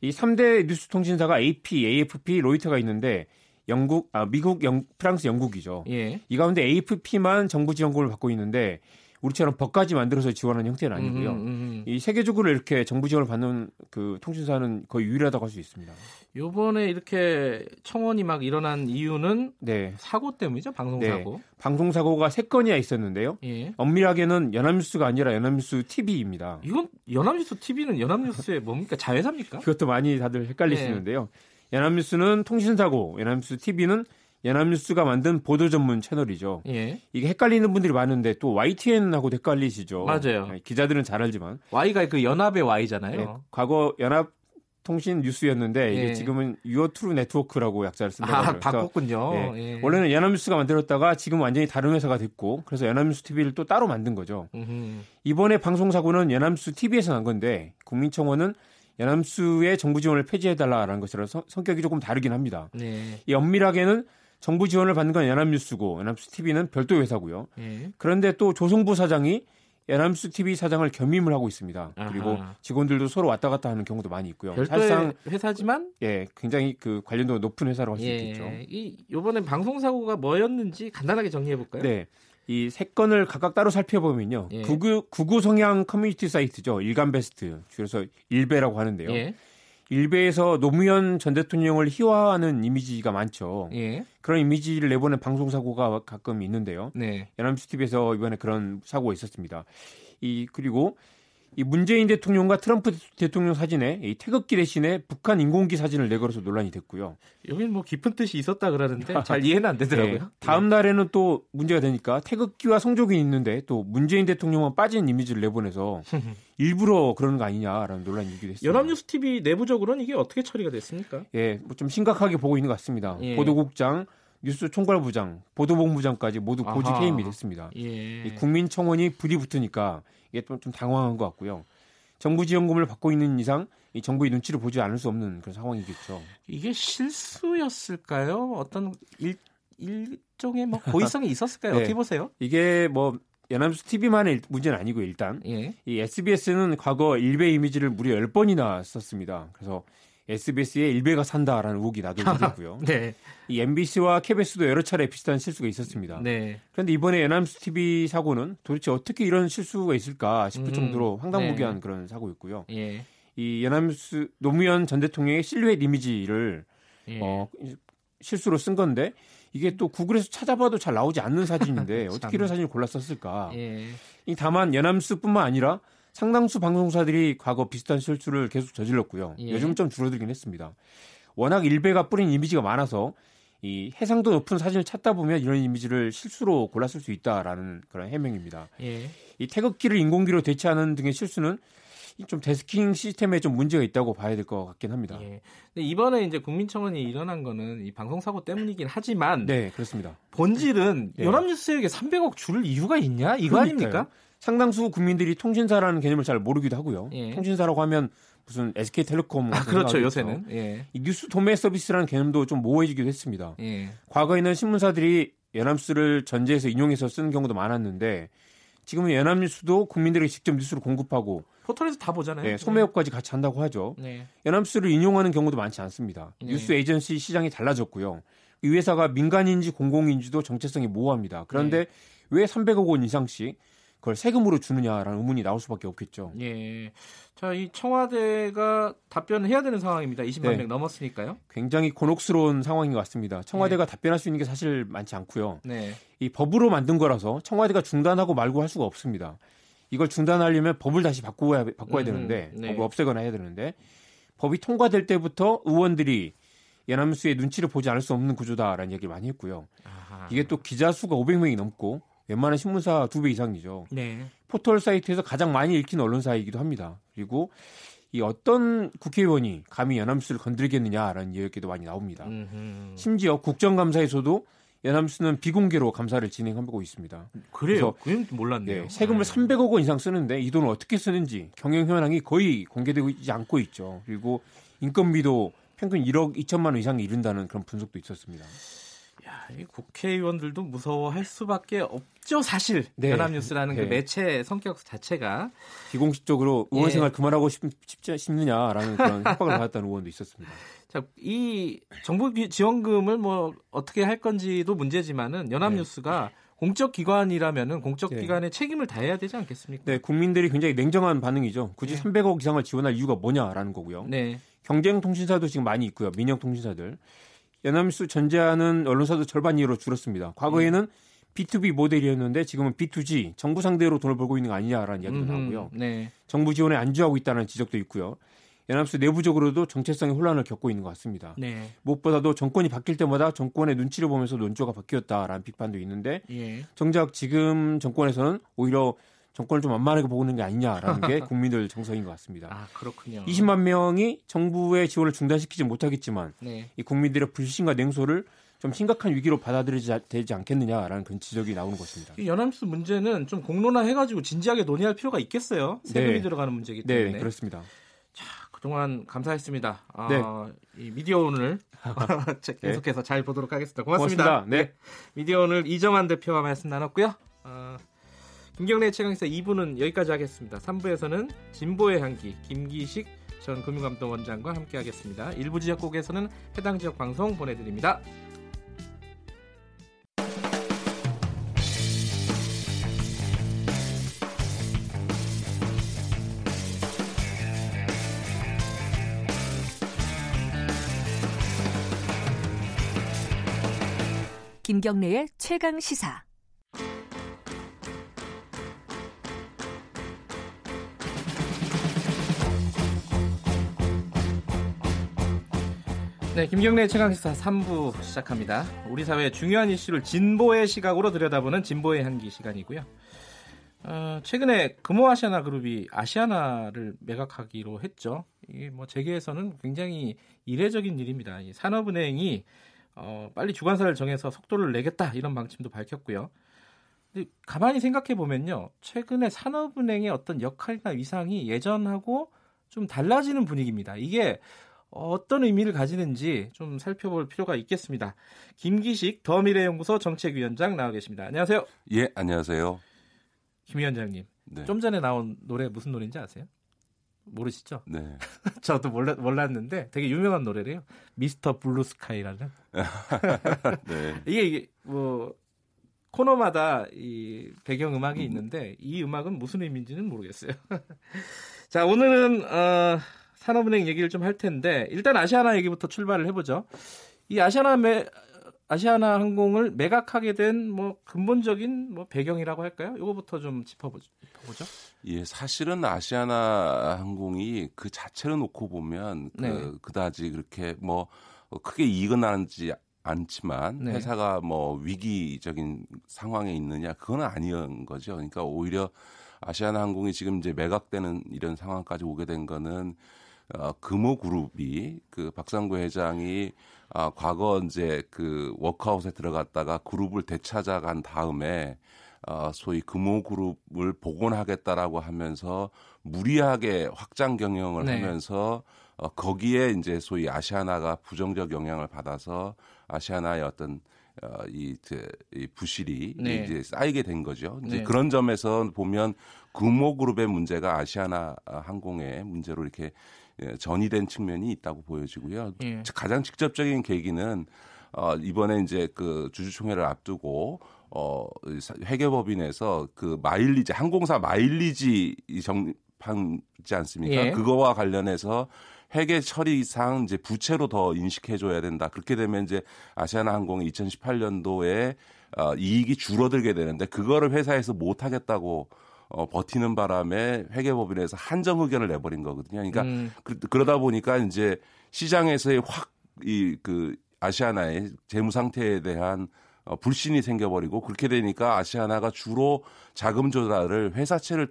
이 3대 뉴스 통신사가 AP, AFP, 로이터가 있는데 영국, 아 미국, 영, 프랑스, 영국이죠. 예. 이 가운데 AFP만 정부 지원금을 받고 있는데 우리처럼 법까지 만들어서 지원하는 형태는 아니고요. 음, 음, 음. 이 세계적으로 이렇게 정부 지원을 받는 그 통신사는 거의 유일하다고 할 수 있습니다. 요번에 이렇게 청원이 막 일어난 이유는 네. 사고 때문이죠, 방송 사고. 네. 방송 사고가 세 건이나 있었는데요. 예. 엄밀하게는 연합뉴스가 아니라 연합뉴스 TV입니다. 이건 연합뉴스 TV는 연합뉴스의 뭡니까 자회사입니까? 그것도 많이 다들 헷갈리시는데요. 네. 연합뉴스는 통신사고, 연합뉴스 TV는 연합뉴스가 만든 보도 전문 채널이죠. 예. 이게 헷갈리는 분들이 많은데 또 YTN하고 헷갈리시죠. 맞아요. 네, 기자들은 잘 알지만 Y가 그 연합의 Y잖아요. 네, 과거 연합 통신 뉴스였는데 이게 예. 지금은 유어트루 네트워크라고 약자를 쓴다고 아, 바꿨군요. 네. 예. 원래는 연합뉴스가 만들었다가 지금 완전히 다른 회사가 됐고 그래서 연합뉴스 TV를 또 따로 만든 거죠. 음흠. 이번에 방송 사고는 연합뉴스 TV에서 난 건데 국민청원은 연합뉴스의 정부 지원을 폐지해달라라는 것이라 성격이 조금 다르긴 합니다. 네. 이 엄밀하게는 정부 지원을 받는 건 연합뉴스고 연합뉴스 TV는 별도 회사고요. 예. 그런데 또 조성부 사장이 연합뉴스 TV 사장을 겸임을 하고 있습니다. 아하. 그리고 직원들도 서로 왔다 갔다 하는 경우도 많이 있고요. 사실상 회사지만 예, 굉장히 그 관련도가 높은 회사라고 할수 예. 있겠죠. 이 이번에 방송 사고가 뭐였는지 간단하게 정리해 볼까요? 네. 이 세 건을 각각 따로 살펴보면요. 예. 극우, 극우 성향 커뮤니티 사이트죠. 일간 베스트. 줄여서 일베라고 하는데요. 예. 일베에서 노무현 전 대통령을 희화하는 이미지가 많죠. 예. 그런 이미지를 내보낸 방송 사고가 가끔 있는데요. 네. 연합뉴스 TV에서 이번에 그런 사고가 있었습니다. 이 그리고 이 문재인 대통령과 트럼프 대통령 사진에 이 태극기 대신에 북한 인공기 사진을 내걸어서 논란이 됐고요. 여기는 뭐 깊은 뜻이 있었다 그러는데 잘 이해는 안 되더라고요. 네. 다음 날에는 또 문제가 되니까 태극기와 성적이 있는데 또 문재인 대통령만 빠진 이미지를 내보내서 일부러 그러는 거 아니냐라는 논란이 일기도 했습니다. 연합뉴스 TV 내부적으로는 이게 어떻게 처리가 됐습니까? 예, 뭐 좀 심각하게 보고 있는 것 같습니다. 예. 보도국장 뉴스 총괄부장, 보도본부장까지 모두 보직 해임이 됐습니다. 예. 국민청원이 불이 붙으니까 이게 좀, 좀 당황한 것 같고요. 정부 지원금을 받고 있는 이상 이 정부의 눈치를 보지 않을 수 없는 그런 상황이겠죠. 이게 실수였을까요? 어떤 일, 일종의 뭐 고의성이 있었을까요? 네. 어떻게 보세요? 이게 뭐 연합뉴스 TV만의 문제는 아니고 일단 예. 이 SBS는 과거 일베 이미지를 무려 10번이나 썼습니다. 그래서 SBS에 일베가 산다라는 의혹이 나돌고요. 네. 이 MBC와 KBS도 여러 차례 비슷한 실수가 있었습니다. 네. 그런데 이번에 연합뉴스 TV 사고는 도대체 어떻게 이런 실수가 있을까 싶을 음, 정도로 황당무계한 네. 그런 사고였고요. 예. 이 연합뉴스 노무현 전 대통령의 실루엣 이미지를 예. 어, 실수로 쓴 건데 이게 또 구글에서 찾아봐도 잘 나오지 않는 사진인데 어떻게 이런 사진을 골랐었을까? 예. 이 다만 연합뉴스뿐만 아니라 상당수 방송사들이 과거 비슷한 실수를 계속 저질렀고요. 예. 요즘 좀 줄어들긴 했습니다. 워낙 일베가 뿌린 이미지가 많아서 이 해상도 높은 사진을 찾다 보면 이런 이미지를 실수로 골랐을 수 있다라는 그런 해명입니다. 예. 이 태극기를 인공기로 대체하는 등의 실수는 좀 데스킹 시스템에 좀 문제가 있다고 봐야 될 것 같긴 합니다. 예. 근데 이번에 이제 국민청원이 일어난 거는 이 방송 사고 때문이긴 하지만 네 그렇습니다. 본질은 예. 연합뉴스에게 300억 줄 이유가 있냐 이거 그러니까요. 아닙니까? 상당수 국민들이 통신사라는 개념을 잘 모르기도 하고요. 예. 통신사라고 하면 무슨 SK텔레콤 아, 그렇죠 요새는 예. 이 뉴스 도매 서비스라는 개념도 좀 모호해지기도 했습니다. 예. 과거에는 신문사들이 연합뉴스를 전제해서 인용해서 쓰는 경우도 많았는데 지금은 연합뉴스도 국민들에게 직접 뉴스를 공급하고 포털에서 다 보잖아요. 네, 소매업까지 같이 한다고 하죠. 네. 연합뉴스를 인용하는 경우도 많지 않습니다. 네. 뉴스 에이전시 시장이 달라졌고요. 이 회사가 민간인지 공공인지도 정체성이 모호합니다. 그런데 네. 왜 300억 원 이상씩 그걸 세금으로 주느냐라는 의문이 나올 수밖에 없겠죠. 예. 자, 이 청와대가 답변을 해야 되는 상황입니다. 20만 네. 명 넘었으니까요. 굉장히 곤혹스러운 상황인 것 같습니다. 청와대가 네. 답변할 수 있는 게 사실 많지 않고요. 네. 이 법으로 만든 거라서 청와대가 중단하고 말고 할 수가 없습니다. 이걸 중단하려면 법을 다시 바꿔야 바꿔야 음, 되는데 네. 법을 없애거나 해야 되는데 법이 통과될 때부터 의원들이 연합뉴스의 눈치를 보지 않을 수 없는 구조다라는 얘기를 많이 했고요. 아하. 이게 또 기자 수가 500명이 넘고 웬만한 신문사 두 배 이상이죠. 네. 포털 사이트에서 가장 많이 읽힌 언론사이기도 합니다. 그리고 이 어떤 국회의원이 감히 연합뉴스를 건드리겠느냐라는 이야기도 많이 나옵니다. 음흠. 심지어 국정감사에서도 연합뉴스는 비공개로 감사를 진행하고 있습니다. 그래요? 그건 몰랐네요. 네, 세금을 네. 300억 원 이상 쓰는데 이 돈을 어떻게 쓰는지 경영 현황이 거의 공개되지 않고 있죠. 그리고 인건비도 평균 1억 2천만 원 이상이 이른다는 그런 분석도 있었습니다. 야, 이 국회의원들도 무서워할 수밖에 없죠, 사실. 네. 연합뉴스라는 그 네. 그 매체 성격 자체가 비공식적으로 의원 생활 예. 그만하고 싶, 싶지 싶느냐라는 그런 협박을 받았다는 의원도 있었습니다. 자, 이 정부 지원금을 뭐 어떻게 할 건지도 문제지만은 연합뉴스가 네. 공적 기관이라면은 공적 네. 기관의 책임을 다해야 되지 않겠습니까? 네, 국민들이 굉장히 냉정한 반응이죠. 굳이 네. 300억 이상을 지원할 이유가 뭐냐라는 거고요. 네. 경쟁 통신사도 지금 많이 있고요. 민영 통신사들. 연합뉴스 전제하는 언론사도 절반 이하로 줄었습니다. 과거에는 음. B2B 모델이었는데 지금은 B2G 정부 상대로 돈을 벌고 있는 거 아니냐라는 이야기도 나오고요. 네. 정부 지원에 안주하고 있다는 지적도 있고요. 연합뉴스 내부적으로도 정체성의 혼란을 겪고 있는 것 같습니다. 네. 무엇보다도 정권이 바뀔 때마다 정권의 눈치를 보면서 논조가 바뀌었다라는 비판도 있는데 예. 정작 지금 정권에서는 오히려 정권을 좀 만만하게 보고 있는 게 아니냐라는 게 국민들 정서인 것 같습니다. 아 그렇군요. 20만 명이 정부의 지원을 중단시키지 못하겠지만 네. 이 국민들의 불신과 냉소를 좀 심각한 위기로 받아들여야 되지 않겠느냐라는 그런 지적이 나오는 것입니다. 이 연합뉴스 문제는 좀 공론화해가지고 진지하게 논의할 필요가 있겠어요. 세금이 네. 들어가는 문제이기 네, 때문에. 네, 그렇습니다. 자, 그동안 감사했습니다. 아, 네. 이 미디어 오늘 계속해서 네. 잘 보도록 하겠습니다. 고맙습니다. 고맙습니다. 네. 미디어 오늘 이정환 대표와 말씀 나눴고요. 어, 김경래 최강사 2부는 여기까지 하겠습니다. 3부에서는 진보의 향기 김기식 전 금융감독원장과 함께하겠습니다. 일부 지역국에서는 해당 지역 방송 보내드립니다. 김경래의 최강 시사. 네, 김경래 최강시사 3부 시작합니다. 우리 사회의 중요한 이슈를 진보의 시각으로 들여다보는 진보의 향기 시간이고요. 어, 최근에 금호 아시아나 그룹이 아시아나를 매각하기로 했죠. 이게 뭐 재계에서는 굉장히 이례적인 일입니다. 이 산업은행이 어, 빨리 주관사를 정해서 속도를 내겠다 이런 방침도 밝혔고요. 근데 가만히 생각해 보면요, 최근에 산업은행의 어떤 역할이나 위상이 예전하고 좀 달라지는 분위기입니다. 이게 어떤 의미를 가지는지 좀 살펴볼 필요가 있겠습니다. 김기식 더미래연구소 정책위원장 나와 계십니다. 안녕하세요. 예, 안녕하세요. 김 위원장님. 네. 좀 전에 나온 노래 무슨 노래인지 아세요? 모르시죠? 네. 저도 몰라, 몰랐는데 되게 유명한 노래래요. Mr. Blue Sky라는. 네. 이게, 이게 뭐 코너마다 이 배경 음악이 음. 있는데 이 음악은 무슨 의미인지는 모르겠어요. 자, 오늘은 어 산업은행 얘기를 좀 할 텐데 일단 아시아나 얘기부터 출발을 해보죠. 이 아시아나 매, 아시아나 항공을 매각하게 된 뭐 근본적인 뭐 배경이라고 할까요? 이거부터 좀 짚어보죠. 예, 사실은 아시아나 항공이 그 자체를 놓고 보면 그 네. 그다지 그렇게 뭐 크게 이익은 나는지 않지만 네. 회사가 뭐 위기적인 상황에 있느냐 그건 아니었던 거죠. 그러니까 오히려 아시아나 항공이 지금 이제 매각되는 이런 상황까지 오게 된 거는 어, 금호그룹이 그 박상구 회장이 아, 과거 이제 그 워크아웃에 들어갔다가 그룹을 되찾아간 다음에 어, 소위 금호그룹을 복원하겠다라고 하면서 무리하게 확장 경영을 네. 하면서 어, 거기에 이제 소위 아시아나가 부정적 영향을 받아서 아시아나의 어떤 어, 이, 그, 이 부실이 네. 이제 쌓이게 된 거죠. 이제 네. 그런 점에서 보면 금호그룹의 문제가 아시아나 항공의 문제로 이렇게 예, 전이된 측면이 있다고 보여지고요. 예. 가장 직접적인 계기는 어, 이번에 이제 그 주주총회를 앞두고 어, 회계법인에서 그 마일리지 항공사 마일리지 정판지 않습니까? 예. 그거와 관련해서 회계 처리상 이제 부채로 더 인식해줘야 된다. 그렇게 되면 이제 아시아나항공이 2018년도에 어, 이익이 줄어들게 되는데 그거를 회사에서 못 하겠다고 어, 버티는 바람에 회계법인에서 한정 의견을 내버린 거거든요. 그러니까 음. 그, 러다 보니까 이제 시장에서의 확 이 그 아시아나의 재무 상태에 대한 어, 불신이 생겨버리고 그렇게 되니까 아시아나가 주로 자금 조달을 회사채를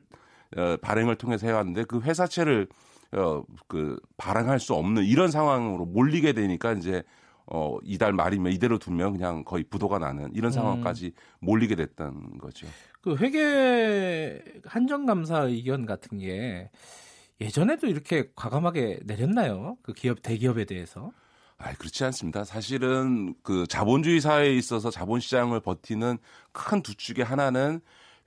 어, 발행을 통해서 해왔는데 그 회사채를 어, 그 발행할 수 없는 이런 상황으로 몰리게 되니까 이제 어, 이달 말이면 이대로 두면 그냥 거의 부도가 나는 이런 음. 상황까지 음. 몰리게 됐던 거죠. 그 회계 한정감사 의견 같은 게 예전에도 이렇게 과감하게 내렸나요? 그 기업 대기업에 대해서? 아, 그렇지 않습니다. 사실은 그 자본주의 사회에 있어서 자본시장을 버티는 큰 두 축의 하나는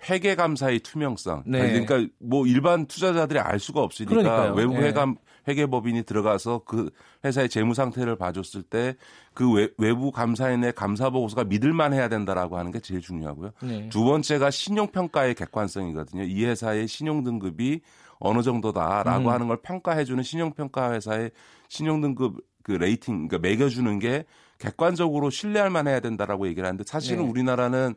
회계 감사의 투명성. 네. 그러니까 뭐 일반 투자자들이 알 수가 없으니까 그러니까요. 외부 네. 회감 회계법인이 들어가서 그 회사의 재무 상태를 봐줬을 때 그 외부 감사인의 감사 보고서가 믿을만 해야 된다라고 하는 게 제일 중요하고요. 네. 두 번째가 신용 평가의 객관성이거든요. 이 회사의 신용 등급이 어느 정도다라고 음. 하는 걸 평가해주는 신용 평가 회사의 신용 등급 그 rating 그러니까 매겨주는 게 객관적으로 신뢰할 만해야 된다라고 얘기를 하는데 사실은 네. 우리나라는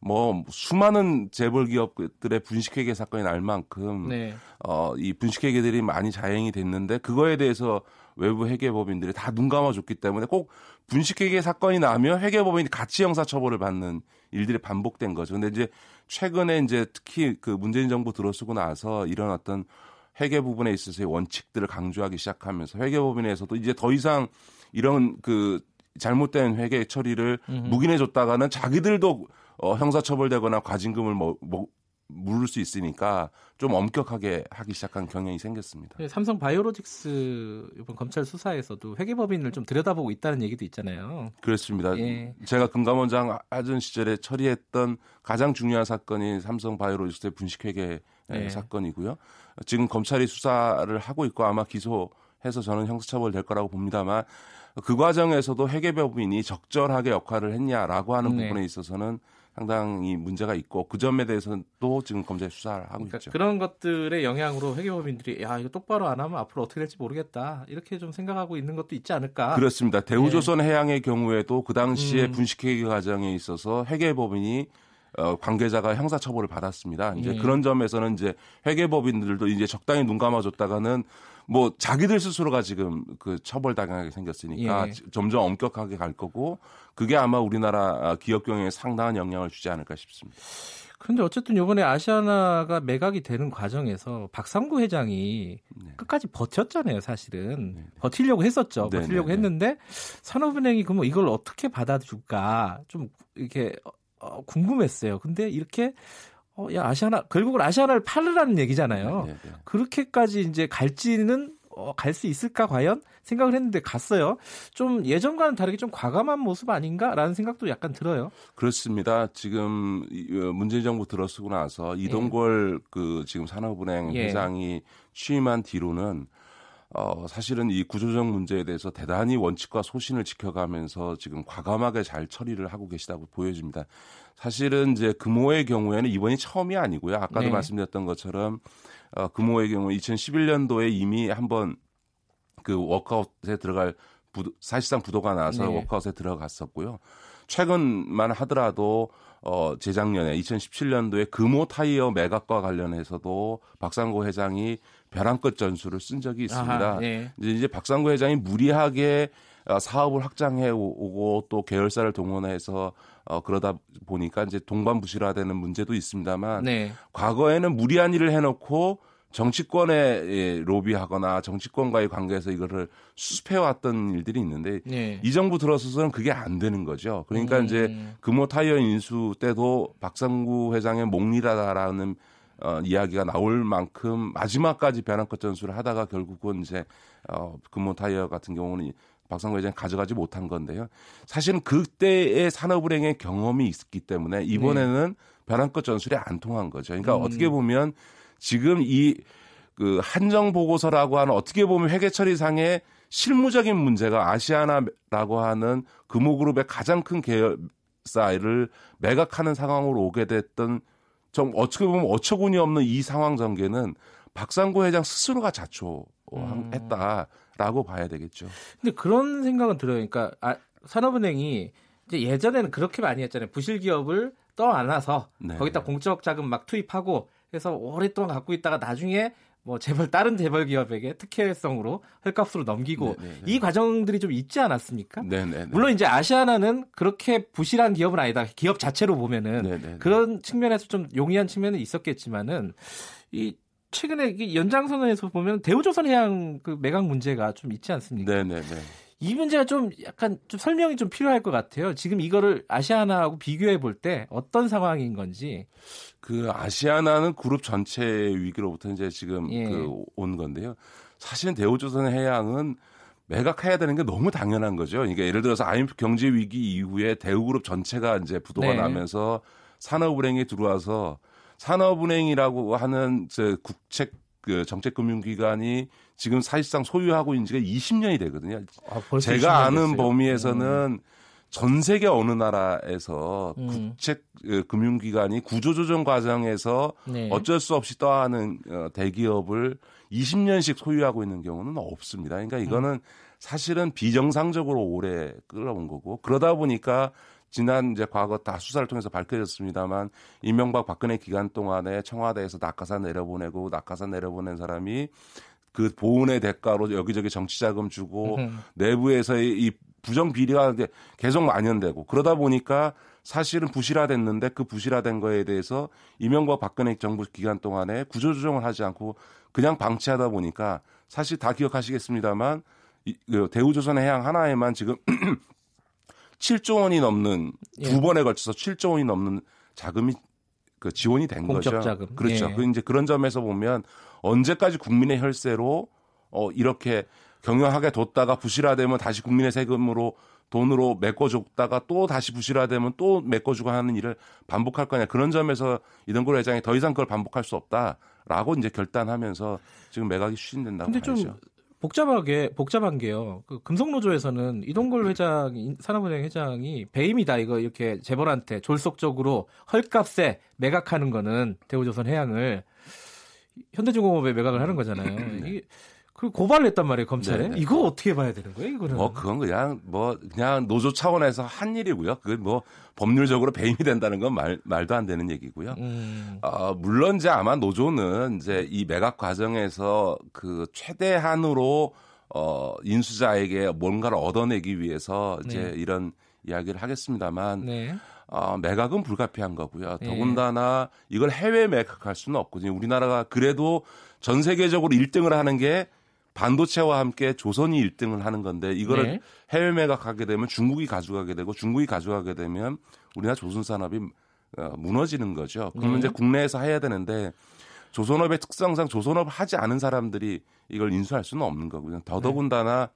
뭐 수많은 재벌 기업들의 분식회계 사건이 날 만큼 네. 어 이 분식회계들이 많이 자행이 됐는데 그거에 대해서 외부 회계법인들이 다 눈 감아줬기 때문에 꼭 분식회계 사건이 나면 회계법인이 같이 형사처벌을 받는 일들이 반복된 거죠. 근데 이제 최근에 이제 특히 그 문재인 정부 들어서고 나서 이런 어떤 회계 부분에 있어서의 원칙들을 강조하기 시작하면서 회계법인에서도 이제 더 이상 이런 그 잘못된 회계 처리를. 묵인해 줬다가는 자기들도 어, 형사처벌되거나 과징금을 뭐, 뭐 물을 수 있으니까 좀 엄격하게 하기 시작한 경향이 생겼습니다. 네, 삼성 바이오로직스 이번 검찰 수사에서도 회계법인을 좀 들여다보고 있다는 얘기도 있잖아요. 그렇습니다. 예. 제가 금감원장 하던 시절에 처리했던 가장 중요한 사건이 삼성 바이오로직스의 분식회계 예. 사건이고요. 지금 검찰이 수사를 하고 있고 아마 기소해서 저는 형사처벌 될 거라고 봅니다만 그 과정에서도 회계법인이 적절하게 역할을 했냐라고 하는 네. 부분에 있어서는 상당히 문제가 있고 그 점에 대해서는 또 지금 검찰 수사를 하고 그러니까 있죠. 그런 것들의 영향으로 회계법인들이 야 이거 똑바로 안 하면 앞으로 어떻게 될지 모르겠다 이렇게 좀 생각하고 있는 것도 있지 않을까? 그렇습니다. 대우조선 네. 해양의 경우에도 그 당시에 음. 분식회계 과정에 있어서 회계법인이 어, 관계자가 형사 처벌을 받았습니다. 이제 예. 그런 점에서는 이제 회계법인들도 이제 적당히 눈 감아줬다가는 뭐 자기들 스스로가 지금 그 처벌 당하게 생겼으니까 예. 점점 엄격하게 갈 거고 그게 아마 우리나라 기업 경영에 상당한 영향을 주지 않을까 싶습니다. 그런데 어쨌든 이번에 아시아나가 매각이 되는 과정에서 박상구 회장이 네. 끝까지 버텼잖아요, 사실은. 네. 버티려고 했었죠. 네, 버티려고 네, 네. 했는데 산업은행이 그럼 이걸 어떻게 받아줄까 좀 이렇게 어, 궁금했어요. 근데 이렇게 어, 야 아시아나 결국은 아시아나를 팔으라는 얘기잖아요. 네, 네, 네. 그렇게까지 이제 갈지는 어, 갈 수 있을까 과연 생각을 했는데 갔어요. 좀 예전과는 다르게 좀 과감한 모습 아닌가라는 생각도 약간 들어요. 그렇습니다. 지금 어, 문재인 정부 들어서고 나서 이동걸 예. 그 지금 산업은행 예. 회장이 취임한 뒤로는 어, 사실은 이 구조적 문제에 대해서 대단히 원칙과 소신을 지켜가면서 지금 과감하게 잘 처리를 하고 계시다고 보여집니다. 사실은 이제 금호의 경우에는 이번이 처음이 아니고요. 아까도 네. 말씀드렸던 것처럼 어, 금호의 경우 2011년도에 이미 한번 그 워크아웃에 들어갈 부도, 사실상 부도가 나서 네. 워크아웃에 들어갔었고요. 최근만 하더라도 어 재작년에 2017년도에 금호 타이어 매각과 관련해서도 박상고 회장이 벼랑 끝 전술을 쓴 적이 있습니다. 아하, 네. 이제, 박상구 회장이 무리하게 어, 사업을 확장해 오고 또 계열사를 동원해서 어 그러다 보니까 이제 동반부실화되는 문제도 있습니다만 네. 과거에는 무리한 일을 해놓고 정치권에 예, 로비하거나 정치권과의 관계에서 이거를 수습해왔던 일들이 있는데 네. 이 정부 들어서서는 그게 안 되는 거죠. 그러니까 음. 이제 금호 타이어 인수 때도 박상구 회장의 목리라다라는 어, 이야기가 나올 만큼 마지막까지 벼랑끝 전술을 하다가 결국은 이제 어, 금호 타이어 같은 경우는 박상구 회장이 가져가지 못한 건데요. 사실은 그때의 산업은행의 경험이 있기 때문에 이번에는 네. 벼랑끝 전술이 안 통한 거죠. 그러니까 음. 어떻게 보면 지금 이 그 한정 보고서라고 하는 어떻게 보면 회계 처리상의 실무적인 문제가 아시아나라고 하는 금호그룹의 가장 큰 계열사를 매각하는 상황으로 오게 됐던 좀 어떻게 보면 어처구니 없는 이 상황 전개는 박상구 회장 스스로가 자초했다라고 음. 봐야 되겠죠. 근데 그런 생각은 들어요. 그러니까 아, 산업은행이 이제 예전에는 그렇게 많이 했잖아요. 부실 기업을 떠안아서 네. 거기다 공적 자금 막 투입하고 해서 오랫동안 갖고 있다가 나중에 뭐 재벌 다른 재벌 기업에게 특혜성으로 헐값으로 넘기고 네네네. 네, 네. 이 과정들이 좀 있지 않았습니까? 네네네. 네, 물론 이제 아시아나는 그렇게 부실한 기업은 아니다. 기업 자체로 보면은 네네네. 그런 측면에서 좀 용이한 측면은 있었겠지만은 이 최근에 연장선에서 보면 대우조선해양 그 매각 문제가 좀 있지 않습니까? 네네네. 이 문제가 좀 약간 좀 설명이 좀 필요할 것 같아요. 지금 이거를 아시아나하고 비교해 볼 때 어떤 상황인 건지. 그 아시아나는 그룹 전체의 위기로부터 이제 지금 예. 그온 건데요. 사실은 대우조선 해양은 매각해야 되는 게 너무 당연한 거죠. 그러니까 예를 들어서 IMF 경제 위기 이후에 대우그룹 전체가 이제 부도가 네. 나면서 산업은행에 들어와서 산업은행이라고 하는 저 국책 그 정책금융기관이 지금 사실상 소유하고 있는 지가 20년이 되거든요. 아, 제가 아는. 범위에서는 음. 전 세계 어느 나라에서 음. 국책 그 금융기관이 구조조정 과정에서 네. 어쩔 수 없이 떠하는 어, 대기업을 20년씩 소유하고 있는 경우는 없습니다. 그러니까 이거는 음. 사실은 비정상적으로 오래 끌어온 거고 그러다 보니까 지난 이제 과거 다 수사를 통해서 밝혀졌습니다만 이명박 박근혜 기간 동안에 청와대에서 낙하산 내려보내고 낙하산 내려보낸 사람이 그 보훈의 대가로 여기저기 정치 자금 주고 내부에서의 이 부정 비리가 계속 만연되고 그러다 보니까 사실은 부실화됐는데 그 부실화된 거에 대해서 이명박 박근혜 정부 기간 동안에 구조조정을 하지 않고 그냥 방치하다 보니까 사실 다 기억하시겠습니다만 이, 그 대우조선 해양 하나에만 지금 7조 원이 넘는 예. 두 번에 걸쳐서 7조 원이 넘는 자금이 그 지원이 된 거죠. 자금. 그렇죠. 예. 그 이제 그런 점에서 보면 언제까지 국민의 혈세로 어 이렇게 경영하게 뒀다가 부실화되면 다시 국민의 세금으로 돈으로 메꿔줬다가 또 다시 부실화되면 또 메꿔주고 하는 일을 반복할 거냐 그런 점에서 이동걸 회장이 더 이상 그걸 반복할 수 없다라고 이제 결단하면서 지금 매각이 추진된다고 근데 봐야죠. 복잡하게 복잡한 게요. 그 금속노조에서는 이동걸 회장, 산업은행 회장이 배임이다 이거 이렇게 재벌한테 졸속적으로 헐값에 매각하는 거는 대우조선 해양을 현대중공업에 매각을 하는 거잖아요. 네. 이게 그 고발을 했단 말이에요 검찰에. 네네. 네. 이거 어떻게 봐야 되는 거예요? 이거는. 뭐 그건 그냥 뭐 그냥 노조 차원에서 한 일이고요. 그건 뭐 법률적으로 배임이 된다는 건 말, 말도 안 되는 얘기고요. 음. 어, 물론 이제 아마 노조는 이제 이 매각 과정에서 그 최대한으로 어, 인수자에게 뭔가를 얻어내기 위해서 이제 네. 이런 이야기를 하겠습니다만 네. 어, 매각은 불가피한 거고요. 네. 더군다나 이걸 해외 매각할 수는 없거든요. 우리나라가 그래도 전 세계적으로 1등을 하는 게 반도체와 함께 조선이 1등을 하는 건데 이거를 네. 해외 매각하게 되면 중국이 가져가게 되고 중국이 가져가게 되면 우리나라 조선 산업이 어, 무너지는 거죠. 그러면 네. 이제 국내에서 해야 되는데 조선업의 특성상 조선업을 하지 않은 사람들이 이걸 인수할 수는 없는 거고요. 더더군다나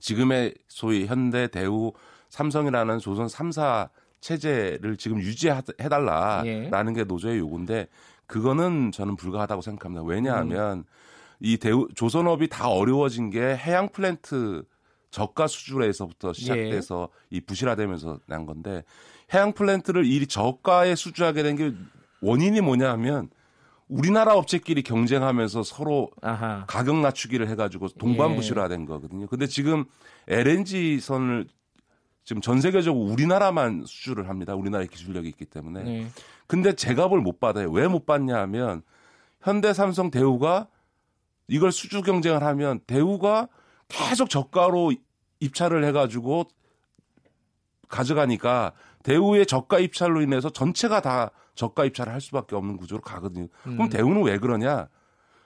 지금의 소위 현대, 대우, 삼성이라는 조선 3사 체제를 지금 유지해달라라는 예. 게 노조의 요구인데 그거는 저는 불가하다고 생각합니다. 왜냐하면 음. 이 대우 조선업이 다 어려워진 게 해양 플랜트 저가 수주에서부터 시작돼서 예. 이 부실화되면서 난 건데 해양 플랜트를 이 저가에 수주하게 된 게 원인이 뭐냐 하면 우리나라 업체끼리 경쟁하면서 서로 아하. 가격 낮추기를 해가지고 동반 부실화된 예. 거거든요. 근데 지금 LNG 선을 지금 전 세계적으로 우리나라만 수주를 합니다. 우리나라의 기술력이 있기 때문에. 네. 근데 제값을 못 받아요. 왜 못 받냐 하면 현대, 삼성, 대우가 이걸 수주 경쟁을 하면 대우가 계속 저가로 입찰을 해가지고 가져가니까 대우의 저가 입찰로 인해서 전체가 다 저가 입찰을 할 수밖에 없는 구조로 가거든요. 그럼 음. 대우는 왜 그러냐?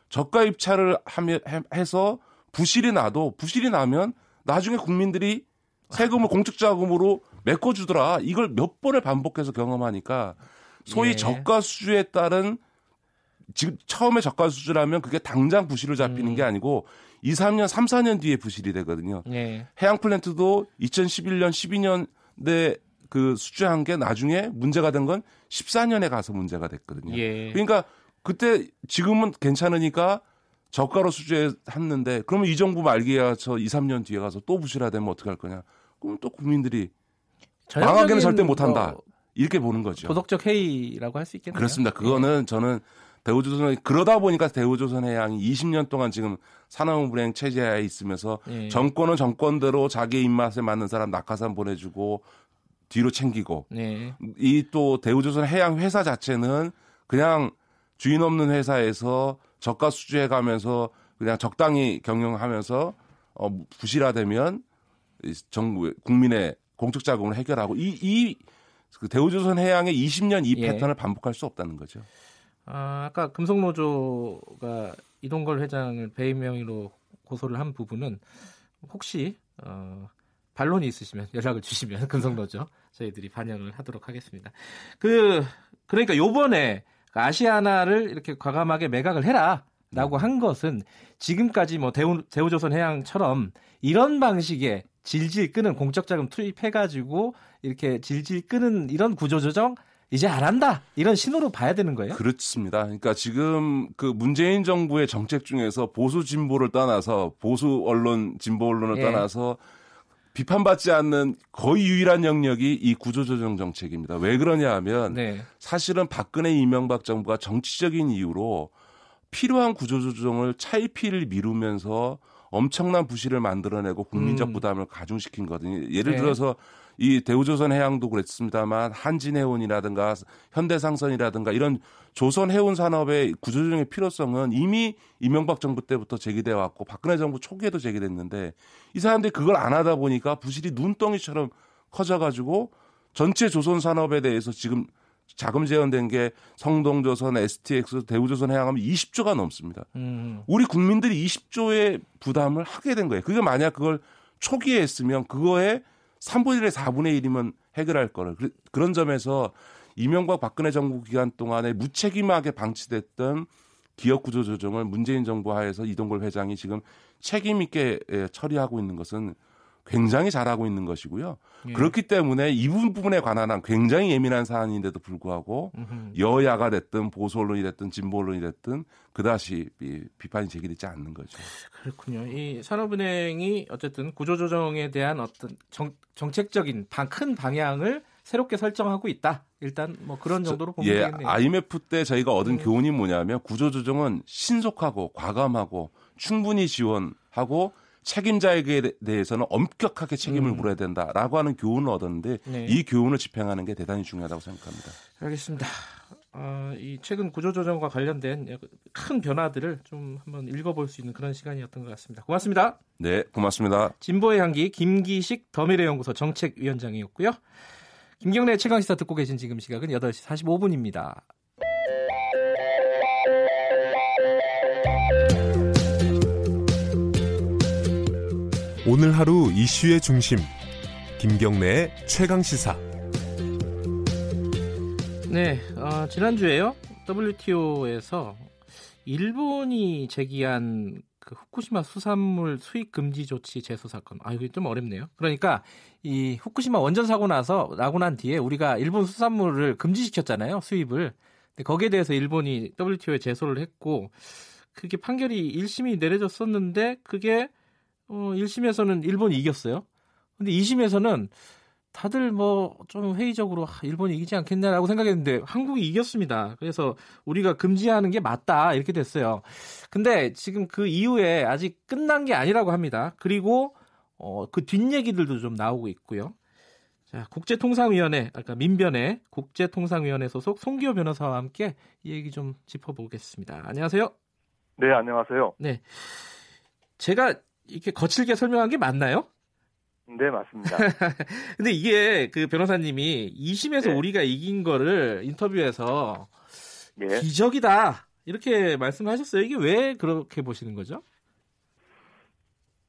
저가 입찰을 하면 해서 부실이 나도 부실이 나면 나중에 국민들이 세금을 공적 자금으로 메꿔주더라. 이걸 몇 번을 반복해서 경험하니까 소위 예. 저가 수주에 따른 지금 처음에 저가 수주라면 그게 당장 부실을 잡히는 음. 게 아니고 2, 3년, 3, 4년 뒤에 부실이 되거든요. 예. 해양 플랜트도 2011년, 12년에 그 수주한 게 나중에 문제가 된 건 14년에 가서 문제가 됐거든요. 예. 그러니까 그때 지금은 괜찮으니까 저가로 수주했는데 그러면 이 정부 말기야 저 2, 3년 뒤에 가서 또 부실화되면 어떡할 거냐. 그럼 또 국민들이 망하게는 절대 못 한다. 뭐 이렇게 보는 거죠. 도덕적 해이라고 할 수 있겠네요. 그렇습니다. 그거는 예. 저는 대우조선 그러다 보니까 대우조선해양이 20년 동안 지금 산업은행 체제에 있으면서 예. 정권은 정권대로 자기 입맛에 맞는 사람 낙하산 보내주고 뒤로 챙기고 예. 이또 대우조선해양 회사 자체는 그냥 주인 없는 회사에서 저가 수주해 가면서 그냥 적당히 경영하면서 어 부실화되면 정부 국민의 공적 자금을 해결하고 이이 그 대우조선 해양의 20년 이 예. 패턴을 반복할 수 없다는 거죠. 아, 아까 금속노조가 이동걸 회장을 배임 명의로 고소를 한 부분은 혹시 어, 반론이 있으시면 연락을 주시면 금속노조 저희들이 반영을 하도록 하겠습니다. 그 그러니까 요번에 아시아나를 이렇게 과감하게 매각을 해라라고 한 것은 지금까지 뭐 대우 대우조선 해양처럼 이런 방식의 질질 끄는 공적 자금 투입해 가지고 이렇게 질질 끄는 이런 구조 조정 이제 안 한다 이런 신호로 봐야 되는 거예요? 그렇습니다. 그러니까 지금 그 문재인 정부의 정책 중에서 보수 진보를 떠나서 보수 언론 진보 언론을 예. 떠나서 비판받지 않는 거의 유일한 영역이 이 구조조정 정책입니다. 왜 그러냐 하면 네. 사실은 박근혜 이명박 정부가 정치적인 이유로 필요한 구조조정을 차일피일 미루면서 엄청난 부실을 만들어내고 국민적 음. 부담을 가중시킨 거거든요. 예를 네. 들어서 이 대우조선 해양도 그랬습니다만 한진해운이라든가 현대상선이라든가 이런 조선 해운 산업의 구조조정의 필요성은 이미 이명박 정부 때부터 제기돼 왔고 박근혜 정부 초기에도 제기됐는데 이 사람들이 그걸 안 하다 보니까 부실이 눈덩이처럼 커져가지고 전체 조선 산업에 대해서 지금 자금 재현된 게 성동조선, STX, 대우조선 해양하면 20조가 넘습니다. 음. 우리 국민들이 20조의 부담을 하게 된 거예요. 그게 만약 그걸 초기에 했으면 그거에 3분의 1에 4분의 1이면 해결할 거를. 그런 점에서 이명박 박근혜 정부 기간 동안에 무책임하게 방치됐던 기업 구조 조정을 문재인 정부 하에서 이동걸 회장이 지금 책임 있게 예, 처리하고 있는 것은 굉장히 잘하고 있는 것이고요. 예. 그렇기 때문에 이 부분에 관한 한 굉장히 예민한 사안인데도 불구하고 음흠. 여야가 됐든 보수 언론이 됐든 진보 언론이 됐든 그다시 비판이 제기되지 않는 거죠. 그렇군요. 이 산업은행이 어쨌든 구조조정에 대한 어떤 정, 정책적인 방, 큰 방향을 새롭게 설정하고 있다. 일단 뭐 그런 정도로 보면 예, 되겠네요. IMF 때 저희가 얻은 음. 교훈이 뭐냐면 구조조정은 신속하고 과감하고 충분히 지원하고 책임자에게 대해서는 엄격하게 책임을 음. 물어야 된다라고 하는 교훈을 얻었는데 네. 이 교훈을 집행하는 게 대단히 중요하다고 생각합니다. 알겠습니다. 어, 이 최근 구조조정과 관련된 큰 변화들을 좀 한번 읽어볼 수 있는 그런 시간이었던 것 같습니다. 고맙습니다. 네, 고맙습니다. 진보의 향기 김기식 더미래연구소 정책위원장이었고요. 김경래 최강시사 듣고 계신 지금 시각은 8시 45분입니다. 오늘 하루 이슈의 중심 김경래의 최강 시사. 네, 어, 지난주에요. WTO에서 일본이 제기한 그 후쿠시마 수산물 수입 금지 조치 제소 사건. 아, 이거 좀 어렵네요. 그러니까 이 후쿠시마 원전 사고 나서 나고 난 뒤에 우리가 일본 수산물을 금지시켰잖아요. 수입을. 근데 거기에 대해서 일본이 WTO에 제소를 했고 그게 판결이 1심이 내려졌었는데 그게 어, 1심에서는 일본이 이겼어요. 근데 2심에서는 다들 뭐 좀 회의적으로 일본이 이기지 않겠냐라고 생각했는데 한국이 이겼습니다. 그래서 우리가 금지하는 게 맞다 이렇게 됐어요. 근데 지금 그 이후에 아직 끝난 게 아니라고 합니다. 그리고 어, 그 뒷얘기들도 좀 나오고 있고요. 자, 국제통상위원회, 아까 민변회 국제통상위원회 소속 송기호 변호사와 함께 이 얘기 좀 짚어보겠습니다. 안녕하세요. 네, 안녕하세요. 네. 제가 이렇게 거칠게 설명한 게 맞나요? 네, 맞습니다. 근데 이게 그 변호사님이 2심에서 네. 우리가 이긴 거를 인터뷰에서 네. 기적이다. 이렇게 말씀하셨어요. 이게 왜 그렇게 보시는 거죠?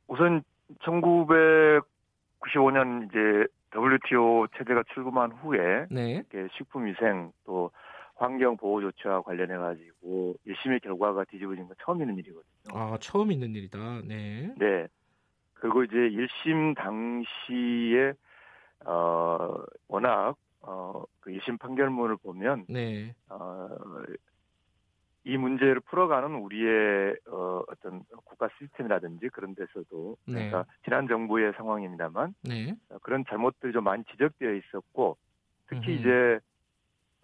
우선 1995년 이제 WTO 체제가 출범한 후에 네. 식품 위생 또 환경 보호 조치와 관련해 가지고 1심의 결과가 뒤집어진 건 처음 있는 일이거든요. 아, 처음 있는 일이다. 네. 네. 그리고 이제 1심 당시에 어 워낙 어그 1심 판결문을 보면 네. 어이 문제를 풀어가는 우리의 어 어떤 국가 시스템이라든지 그런 데서도 네. 그러니까 지난 정부의 상황입니다만 네. 어, 그런 잘못들이 좀 많이 지적되어 있었고 특히 음흠. 이제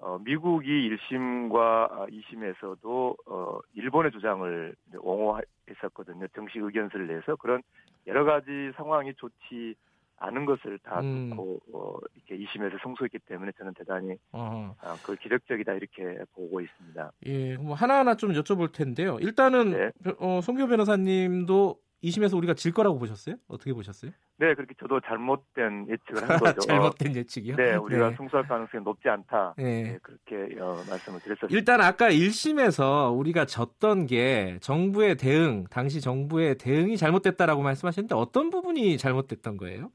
어, 미국이 1심과 2심에서도 어, 일본의 주장을 옹호했었거든요. 정식 의견서를 내서 그런 여러 가지 상황이 좋지 않은 것을 다 음. 듣고 어, 이렇게 2심에서 성소했기 때문에 저는 대단히 어. 아, 그걸 기력적이다 이렇게 보고 있습니다. 예, 뭐 하나하나 좀 여쭤볼 텐데요. 일단은 네. 어, 송교 변호사님도 2심에서 우리가 질 거라고 보셨어요? 어떻게 보셨어요? 네, 그렇게 저도 잘못된 예측을 한 거죠. 잘못된 예측이요? 네, 우리가 네. 승소할 가능성이 높지 않다. 네. 네 그렇게 어, 말씀을 드렸었습니다. 일단 아까 1심에서 우리가 졌던 게 정부의 대응, 당시 정부의 대응이 잘못됐다라고 말씀하셨는데 어떤 부분이 잘못됐던 거예요?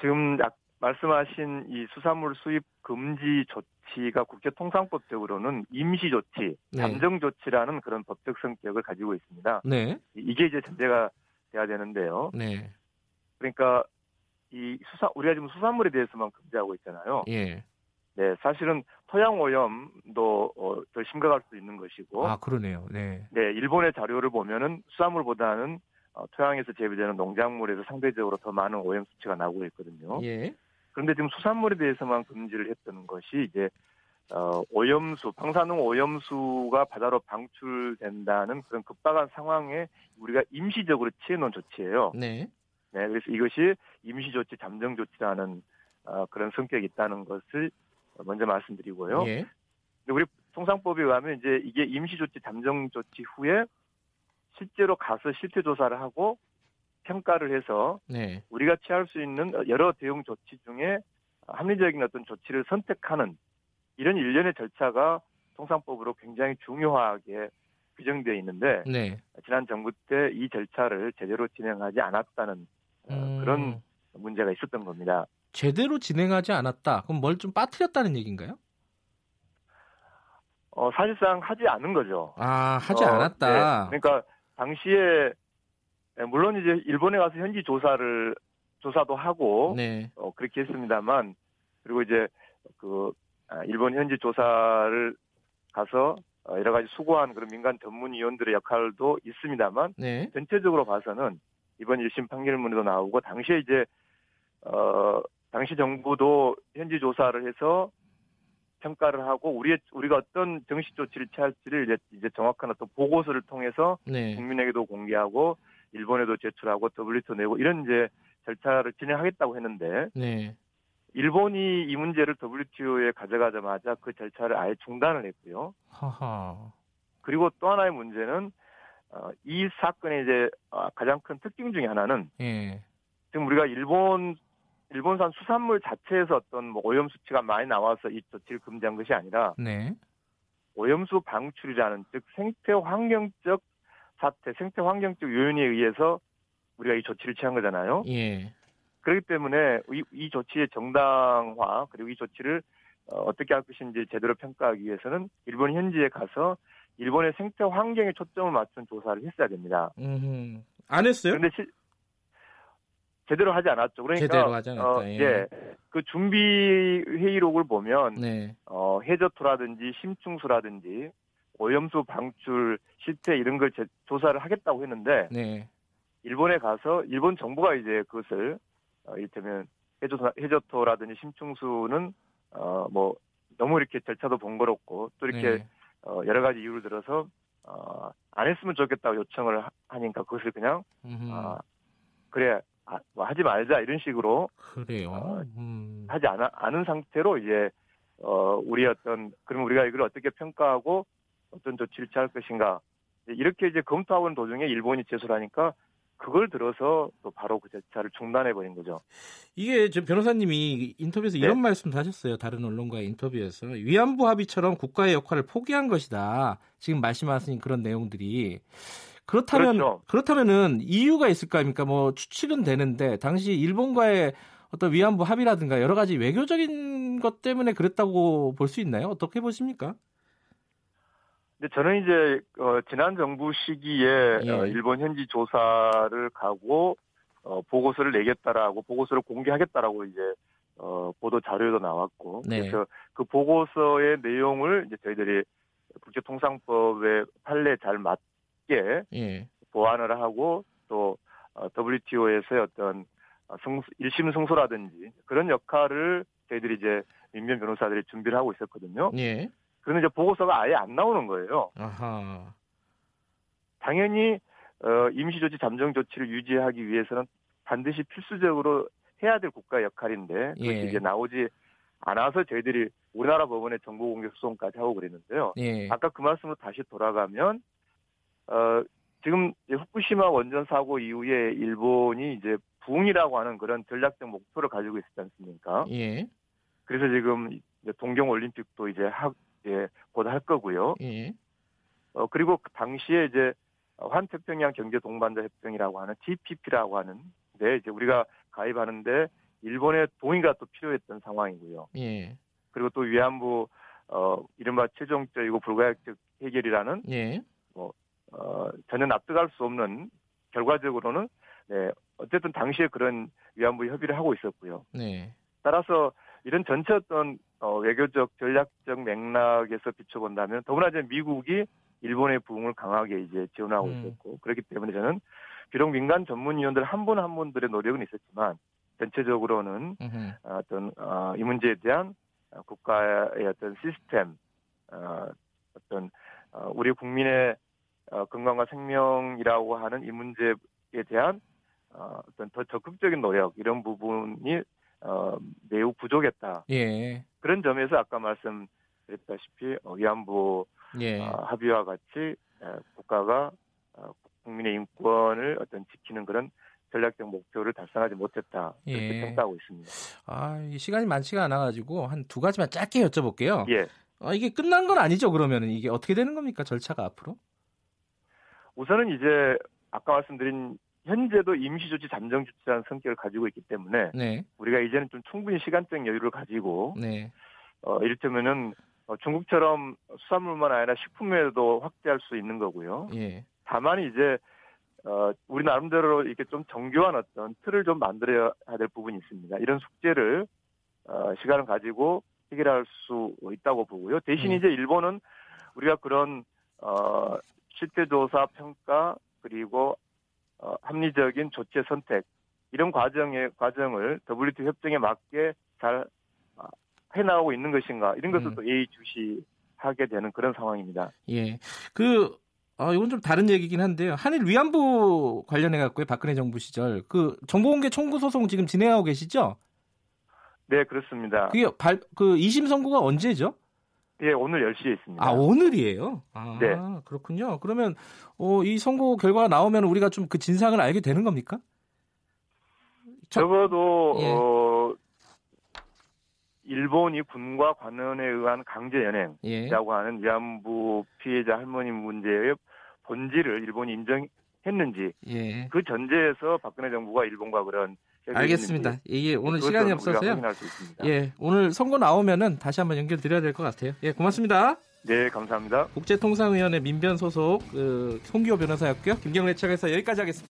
지금 말씀하신 이 수산물 수입 금지 조치 가 국제통상법적으로는 임시 조치, 네. 잠정 조치라는 그런 법적 성격을 가지고 있습니다. 네. 이게 이제 전제가 돼야 되는데요. 네. 그러니까 이 수산 우리가 지금 수산물에 대해서만 금지하고 있잖아요. 예. 네, 사실은 토양 오염도 어, 더 심각할 수 있는 것이고. 아, 그러네요. 네. 네, 일본의 자료를 보면은 수산물보다는 어, 토양에서 재배되는 농작물에서 상대적으로 더 많은 오염 수치가 나오고 있거든요. 예. 그런데 지금 수산물에 대해서만 금지를 했던 것이 이제 어, 오염수, 방사능 오염수가 바다로 방출된다는 그런 급박한 상황에 우리가 임시적으로 취해놓은 조치예요. 네. 네, 그래서 이것이 임시 조치, 잠정 조치라는 어, 그런 성격이 있다는 것을 먼저 말씀드리고요. 예. 우리 통상법에 의하면 이제 이게 임시 조치, 잠정 조치 후에 실제로 가서 실태 조사를 하고 평가를 해서 네. 우리가 취할 수 있는 여러 대응 조치 중에 합리적인 어떤 조치를 선택하는 이런 일련의 절차가 통상법으로 굉장히 중요하게 규정되어 있는데 네. 지난 정부 때 이 절차를 제대로 진행하지 않았다는 어, 음... 그런 문제가 있었던 겁니다. 제대로 진행하지 않았다. 그럼 뭘 좀 빠뜨렸다는 얘기인가요? 어, 사실상 하지 않은 거죠. 아, 하지 어, 않았다. 네. 그러니까 당시에 네, 물론 이제 일본에 가서 현지 조사를 조사도 하고 네. 어, 그렇게 했습니다만 그리고 이제 그 아, 일본 현지 조사를 가서 어, 여러 가지 수고한 그런 민간 전문위원들의 역할도 있습니다만 네. 전체적으로 봐서는 이번 1심 판결문에도 나오고 당시에 이제 어 당시 정부도 현지 조사를 해서 평가를 하고 우리의 우리가 어떤 정식 조치를 취할지를 이제, 이제 정확한 어떤 보고서를 통해서 네. 국민에게도 공개하고 일본에도 제출하고 WTO 내고 이런 이제 절차를 진행하겠다고 했는데 네. 일본이 이 문제를 WTO에 가져가자마자 그 절차를 아예 중단을 했고요. 하하. 그리고 또 하나의 문제는 어, 이 사건의 이제 어, 가장 큰 특징 중에 하나는 예. 지금 우리가 일본 일본산 수산물 자체에서 어떤 뭐 오염 수치가 많이 나와서 이 조치를 금지한 것이 아니라 네. 오염수 방출이라는 즉 생태 환경적 사태, 생태 환경적 요인에 의해서 우리가 이 조치를 취한 거잖아요. 예. 그렇기 때문에 이, 이 조치의 정당화 그리고 이 조치를 어, 떻게 할 것인지 제대로 평가하기 위해서는 일본 현지에 가서 일본의 생태 환경에 초점을 맞춘 조사를 했어야 됩니다. 음흠. 안 했어요? 그런데 시, 제대로 하지 않았죠. 그러니까 제대로 하지 않았다. 어, 예. 예. 그 준비 회의록을 보면 네. 어, 해저토라든지 심충수라든지 오염수 방출 실태 이런 걸 제, 조사를 하겠다고 했는데 네. 일본에 가서 일본 정부가 이제 그것을 어, 이를테면 해저토, 해저토라든지 심충수는 어, 뭐 너무 이렇게 절차도 번거롭고 또 이렇게 네. 어, 여러 가지 이유를 들어서 어, 안 했으면 좋겠다고 요청을 하니까 그것을 그냥 어, 그래 아, 뭐 하지 말자 이런 식으로 그래요. 어, 음. 하지 않아, 않은 상태로 이제 어, 우리 어떤 그럼 우리가 이걸 어떻게 평가하고 어떤 조치를 취할 것인가 이렇게 이제 검토하는 도중에 일본이 제소를 하니까 그걸 들어서 또 바로 그 절차를 중단해 버린 거죠. 이게 저 변호사님이 인터뷰에서 네. 이런 말씀도 하셨어요. 다른 언론과의 인터뷰에서 위안부 합의처럼 국가의 역할을 포기한 것이다. 지금 말씀하신 그런 내용들이 그렇다면 그렇죠. 그렇다면은 이유가 있을 거 아닙니까? 뭐 추측은 되는데 당시 일본과의 어떤 위안부 합의라든가 여러 가지 외교적인 것 때문에 그랬다고 볼 수 있나요? 어떻게 보십니까? 근데 저는 이제 어, 지난 정부 시기에 예. 어, 일본 현지 조사를 가고 어, 보고서를 내겠다라고 보고서를 공개하겠다라고 이제 어, 보도 자료도 나왔고 네. 그래서 그 보고서의 내용을 이제 저희들이 국제통상법의 판례 잘 맞, 쉽게 예. 보완을 하고 또 어, WTO에서의 어떤 어, 승수, 일심 승소라든지 그런 역할을 저희들이 이제 민변 변호사들이 준비를 하고 있었거든요. 예. 그런데 이제 보고서가 아예 안 나오는 거예요. 아하. 당연히 어, 임시조치 잠정 조치를 유지하기 위해서는 반드시 필수적으로 해야 될 국가 역할인데 그게 예. 이제 나오지 않아서 저희들이 우리나라 법원에 정보 공개 소송까지 하고 그랬는데요. 예. 아까 그 말씀으로 다시 돌아가면 어, 지금 후쿠시마 원전 사고 이후에 일본이 이제 부흥이라고 하는 그런 전략적 목표를 가지고 있지 않습니까? 예. 그래서 지금 동경 올림픽도 이제 하, 예, 곧할 거고요. 예. 어, 그리고 그 당시에 이제 환태평양 경제 동반자 협정이라고 하는 TPP라고 하는 데 이제 우리가 가입하는데 일본의 동의가 또 필요했던 상황이고요. 예. 그리고 또 위안부 어 이른바 최종적이고 불가역적 해결이라는 예. 뭐 어, 전혀 납득할 수 없는 결과적으로는 네, 어쨌든 당시에 그런 위안부 협의를 하고 있었고요. 네. 따라서 이런 전체 어떤 어, 외교적 전략적 맥락에서 비춰본다면 더구나 이제 미국이 일본의 부흥을 강하게 이제 지원하고 음. 있었고 그렇기 때문에 저는 비록 민간 전문위원들 한 분 한 분들의 노력은 있었지만 전체적으로는 음흠. 어떤 어, 이 문제에 대한 국가의 어떤 시스템 어, 어떤 어, 우리 국민의 어, 건강과 생명이라고 하는 이 문제에 대한 어, 어떤 더 적극적인 노력 이런 부분이 어, 매우 부족했다. 예. 그런 점에서 아까 말씀드렸다시피 어, 위안부 예. 어, 합의와 같이 어, 국가가 어, 국민의 인권을 어떤 지키는 그런 전략적 목표를 달성하지 못했다 이렇게 예. 평가하고 있습니다. 아, 이 시간이 많지가 않아가지고 한 두 가지만 짧게 여쭤볼게요. 예. 어, 이게 끝난 건 아니죠? 그러면은 이게 어떻게 되는 겁니까 절차가 앞으로? 우선은 이제 아까 말씀드린 현재도 임시조치 잠정조치라는 성격을 가지고 있기 때문에 네. 우리가 이제는 좀 충분히 시간적 여유를 가지고 네. 어, 이를테면은 어, 중국처럼 수산물만 아니라 식품에도 확대할 수 있는 거고요. 예. 다만 이제 어, 우리 나름대로 이렇게 좀 정교한 어떤 틀을 좀 만들어야 될 부분이 있습니다. 이런 숙제를 어, 시간을 가지고 해결할 수 있다고 보고요. 대신 음. 이제 일본은 우리가 그런 어, 실태 조사 평가 그리고 어, 합리적인 조치 선택 이런 과정의 과정을 WTO 협정에 맞게 잘 아, 해나가고 있는 것인가 이런 것을 음. 또 예의주시하게 되는 그런 상황입니다. 예, 그 어, 이건 좀 다른 얘기긴 한데요. 한일 위안부 관련해 갖고요. 박근혜 정부 시절 그 정보공개 청구 소송 지금 진행하고 계시죠? 네, 그렇습니다. 그게 발, 그 2심 선고가 언제죠? 예, 오늘 10시에 있습니다. 아, 오늘이에요? 아, 네. 그렇군요. 그러면, 어, 이 선고 결과가 나오면 우리가 좀 그 진상을 알게 되는 겁니까? 적어도, 예. 어, 일본이 군과 관원에 의한 강제 연행이라고 예. 하는 위안부 피해자 할머니 문제의 본질을 일본이 인정했는지 예. 그 전제에서 박근혜 정부가 일본과 그런 알겠습니다. 이게 오늘 시간이 없어서요. 예, 오늘 선거 나오면은 다시 한번 연결 드려야 될 것 같아요. 예, 고맙습니다. 네, 감사합니다. 국제통상위원회 민변 소속 그, 송기호 변호사였고요. 김경래 측에서 여기까지 하겠습니다.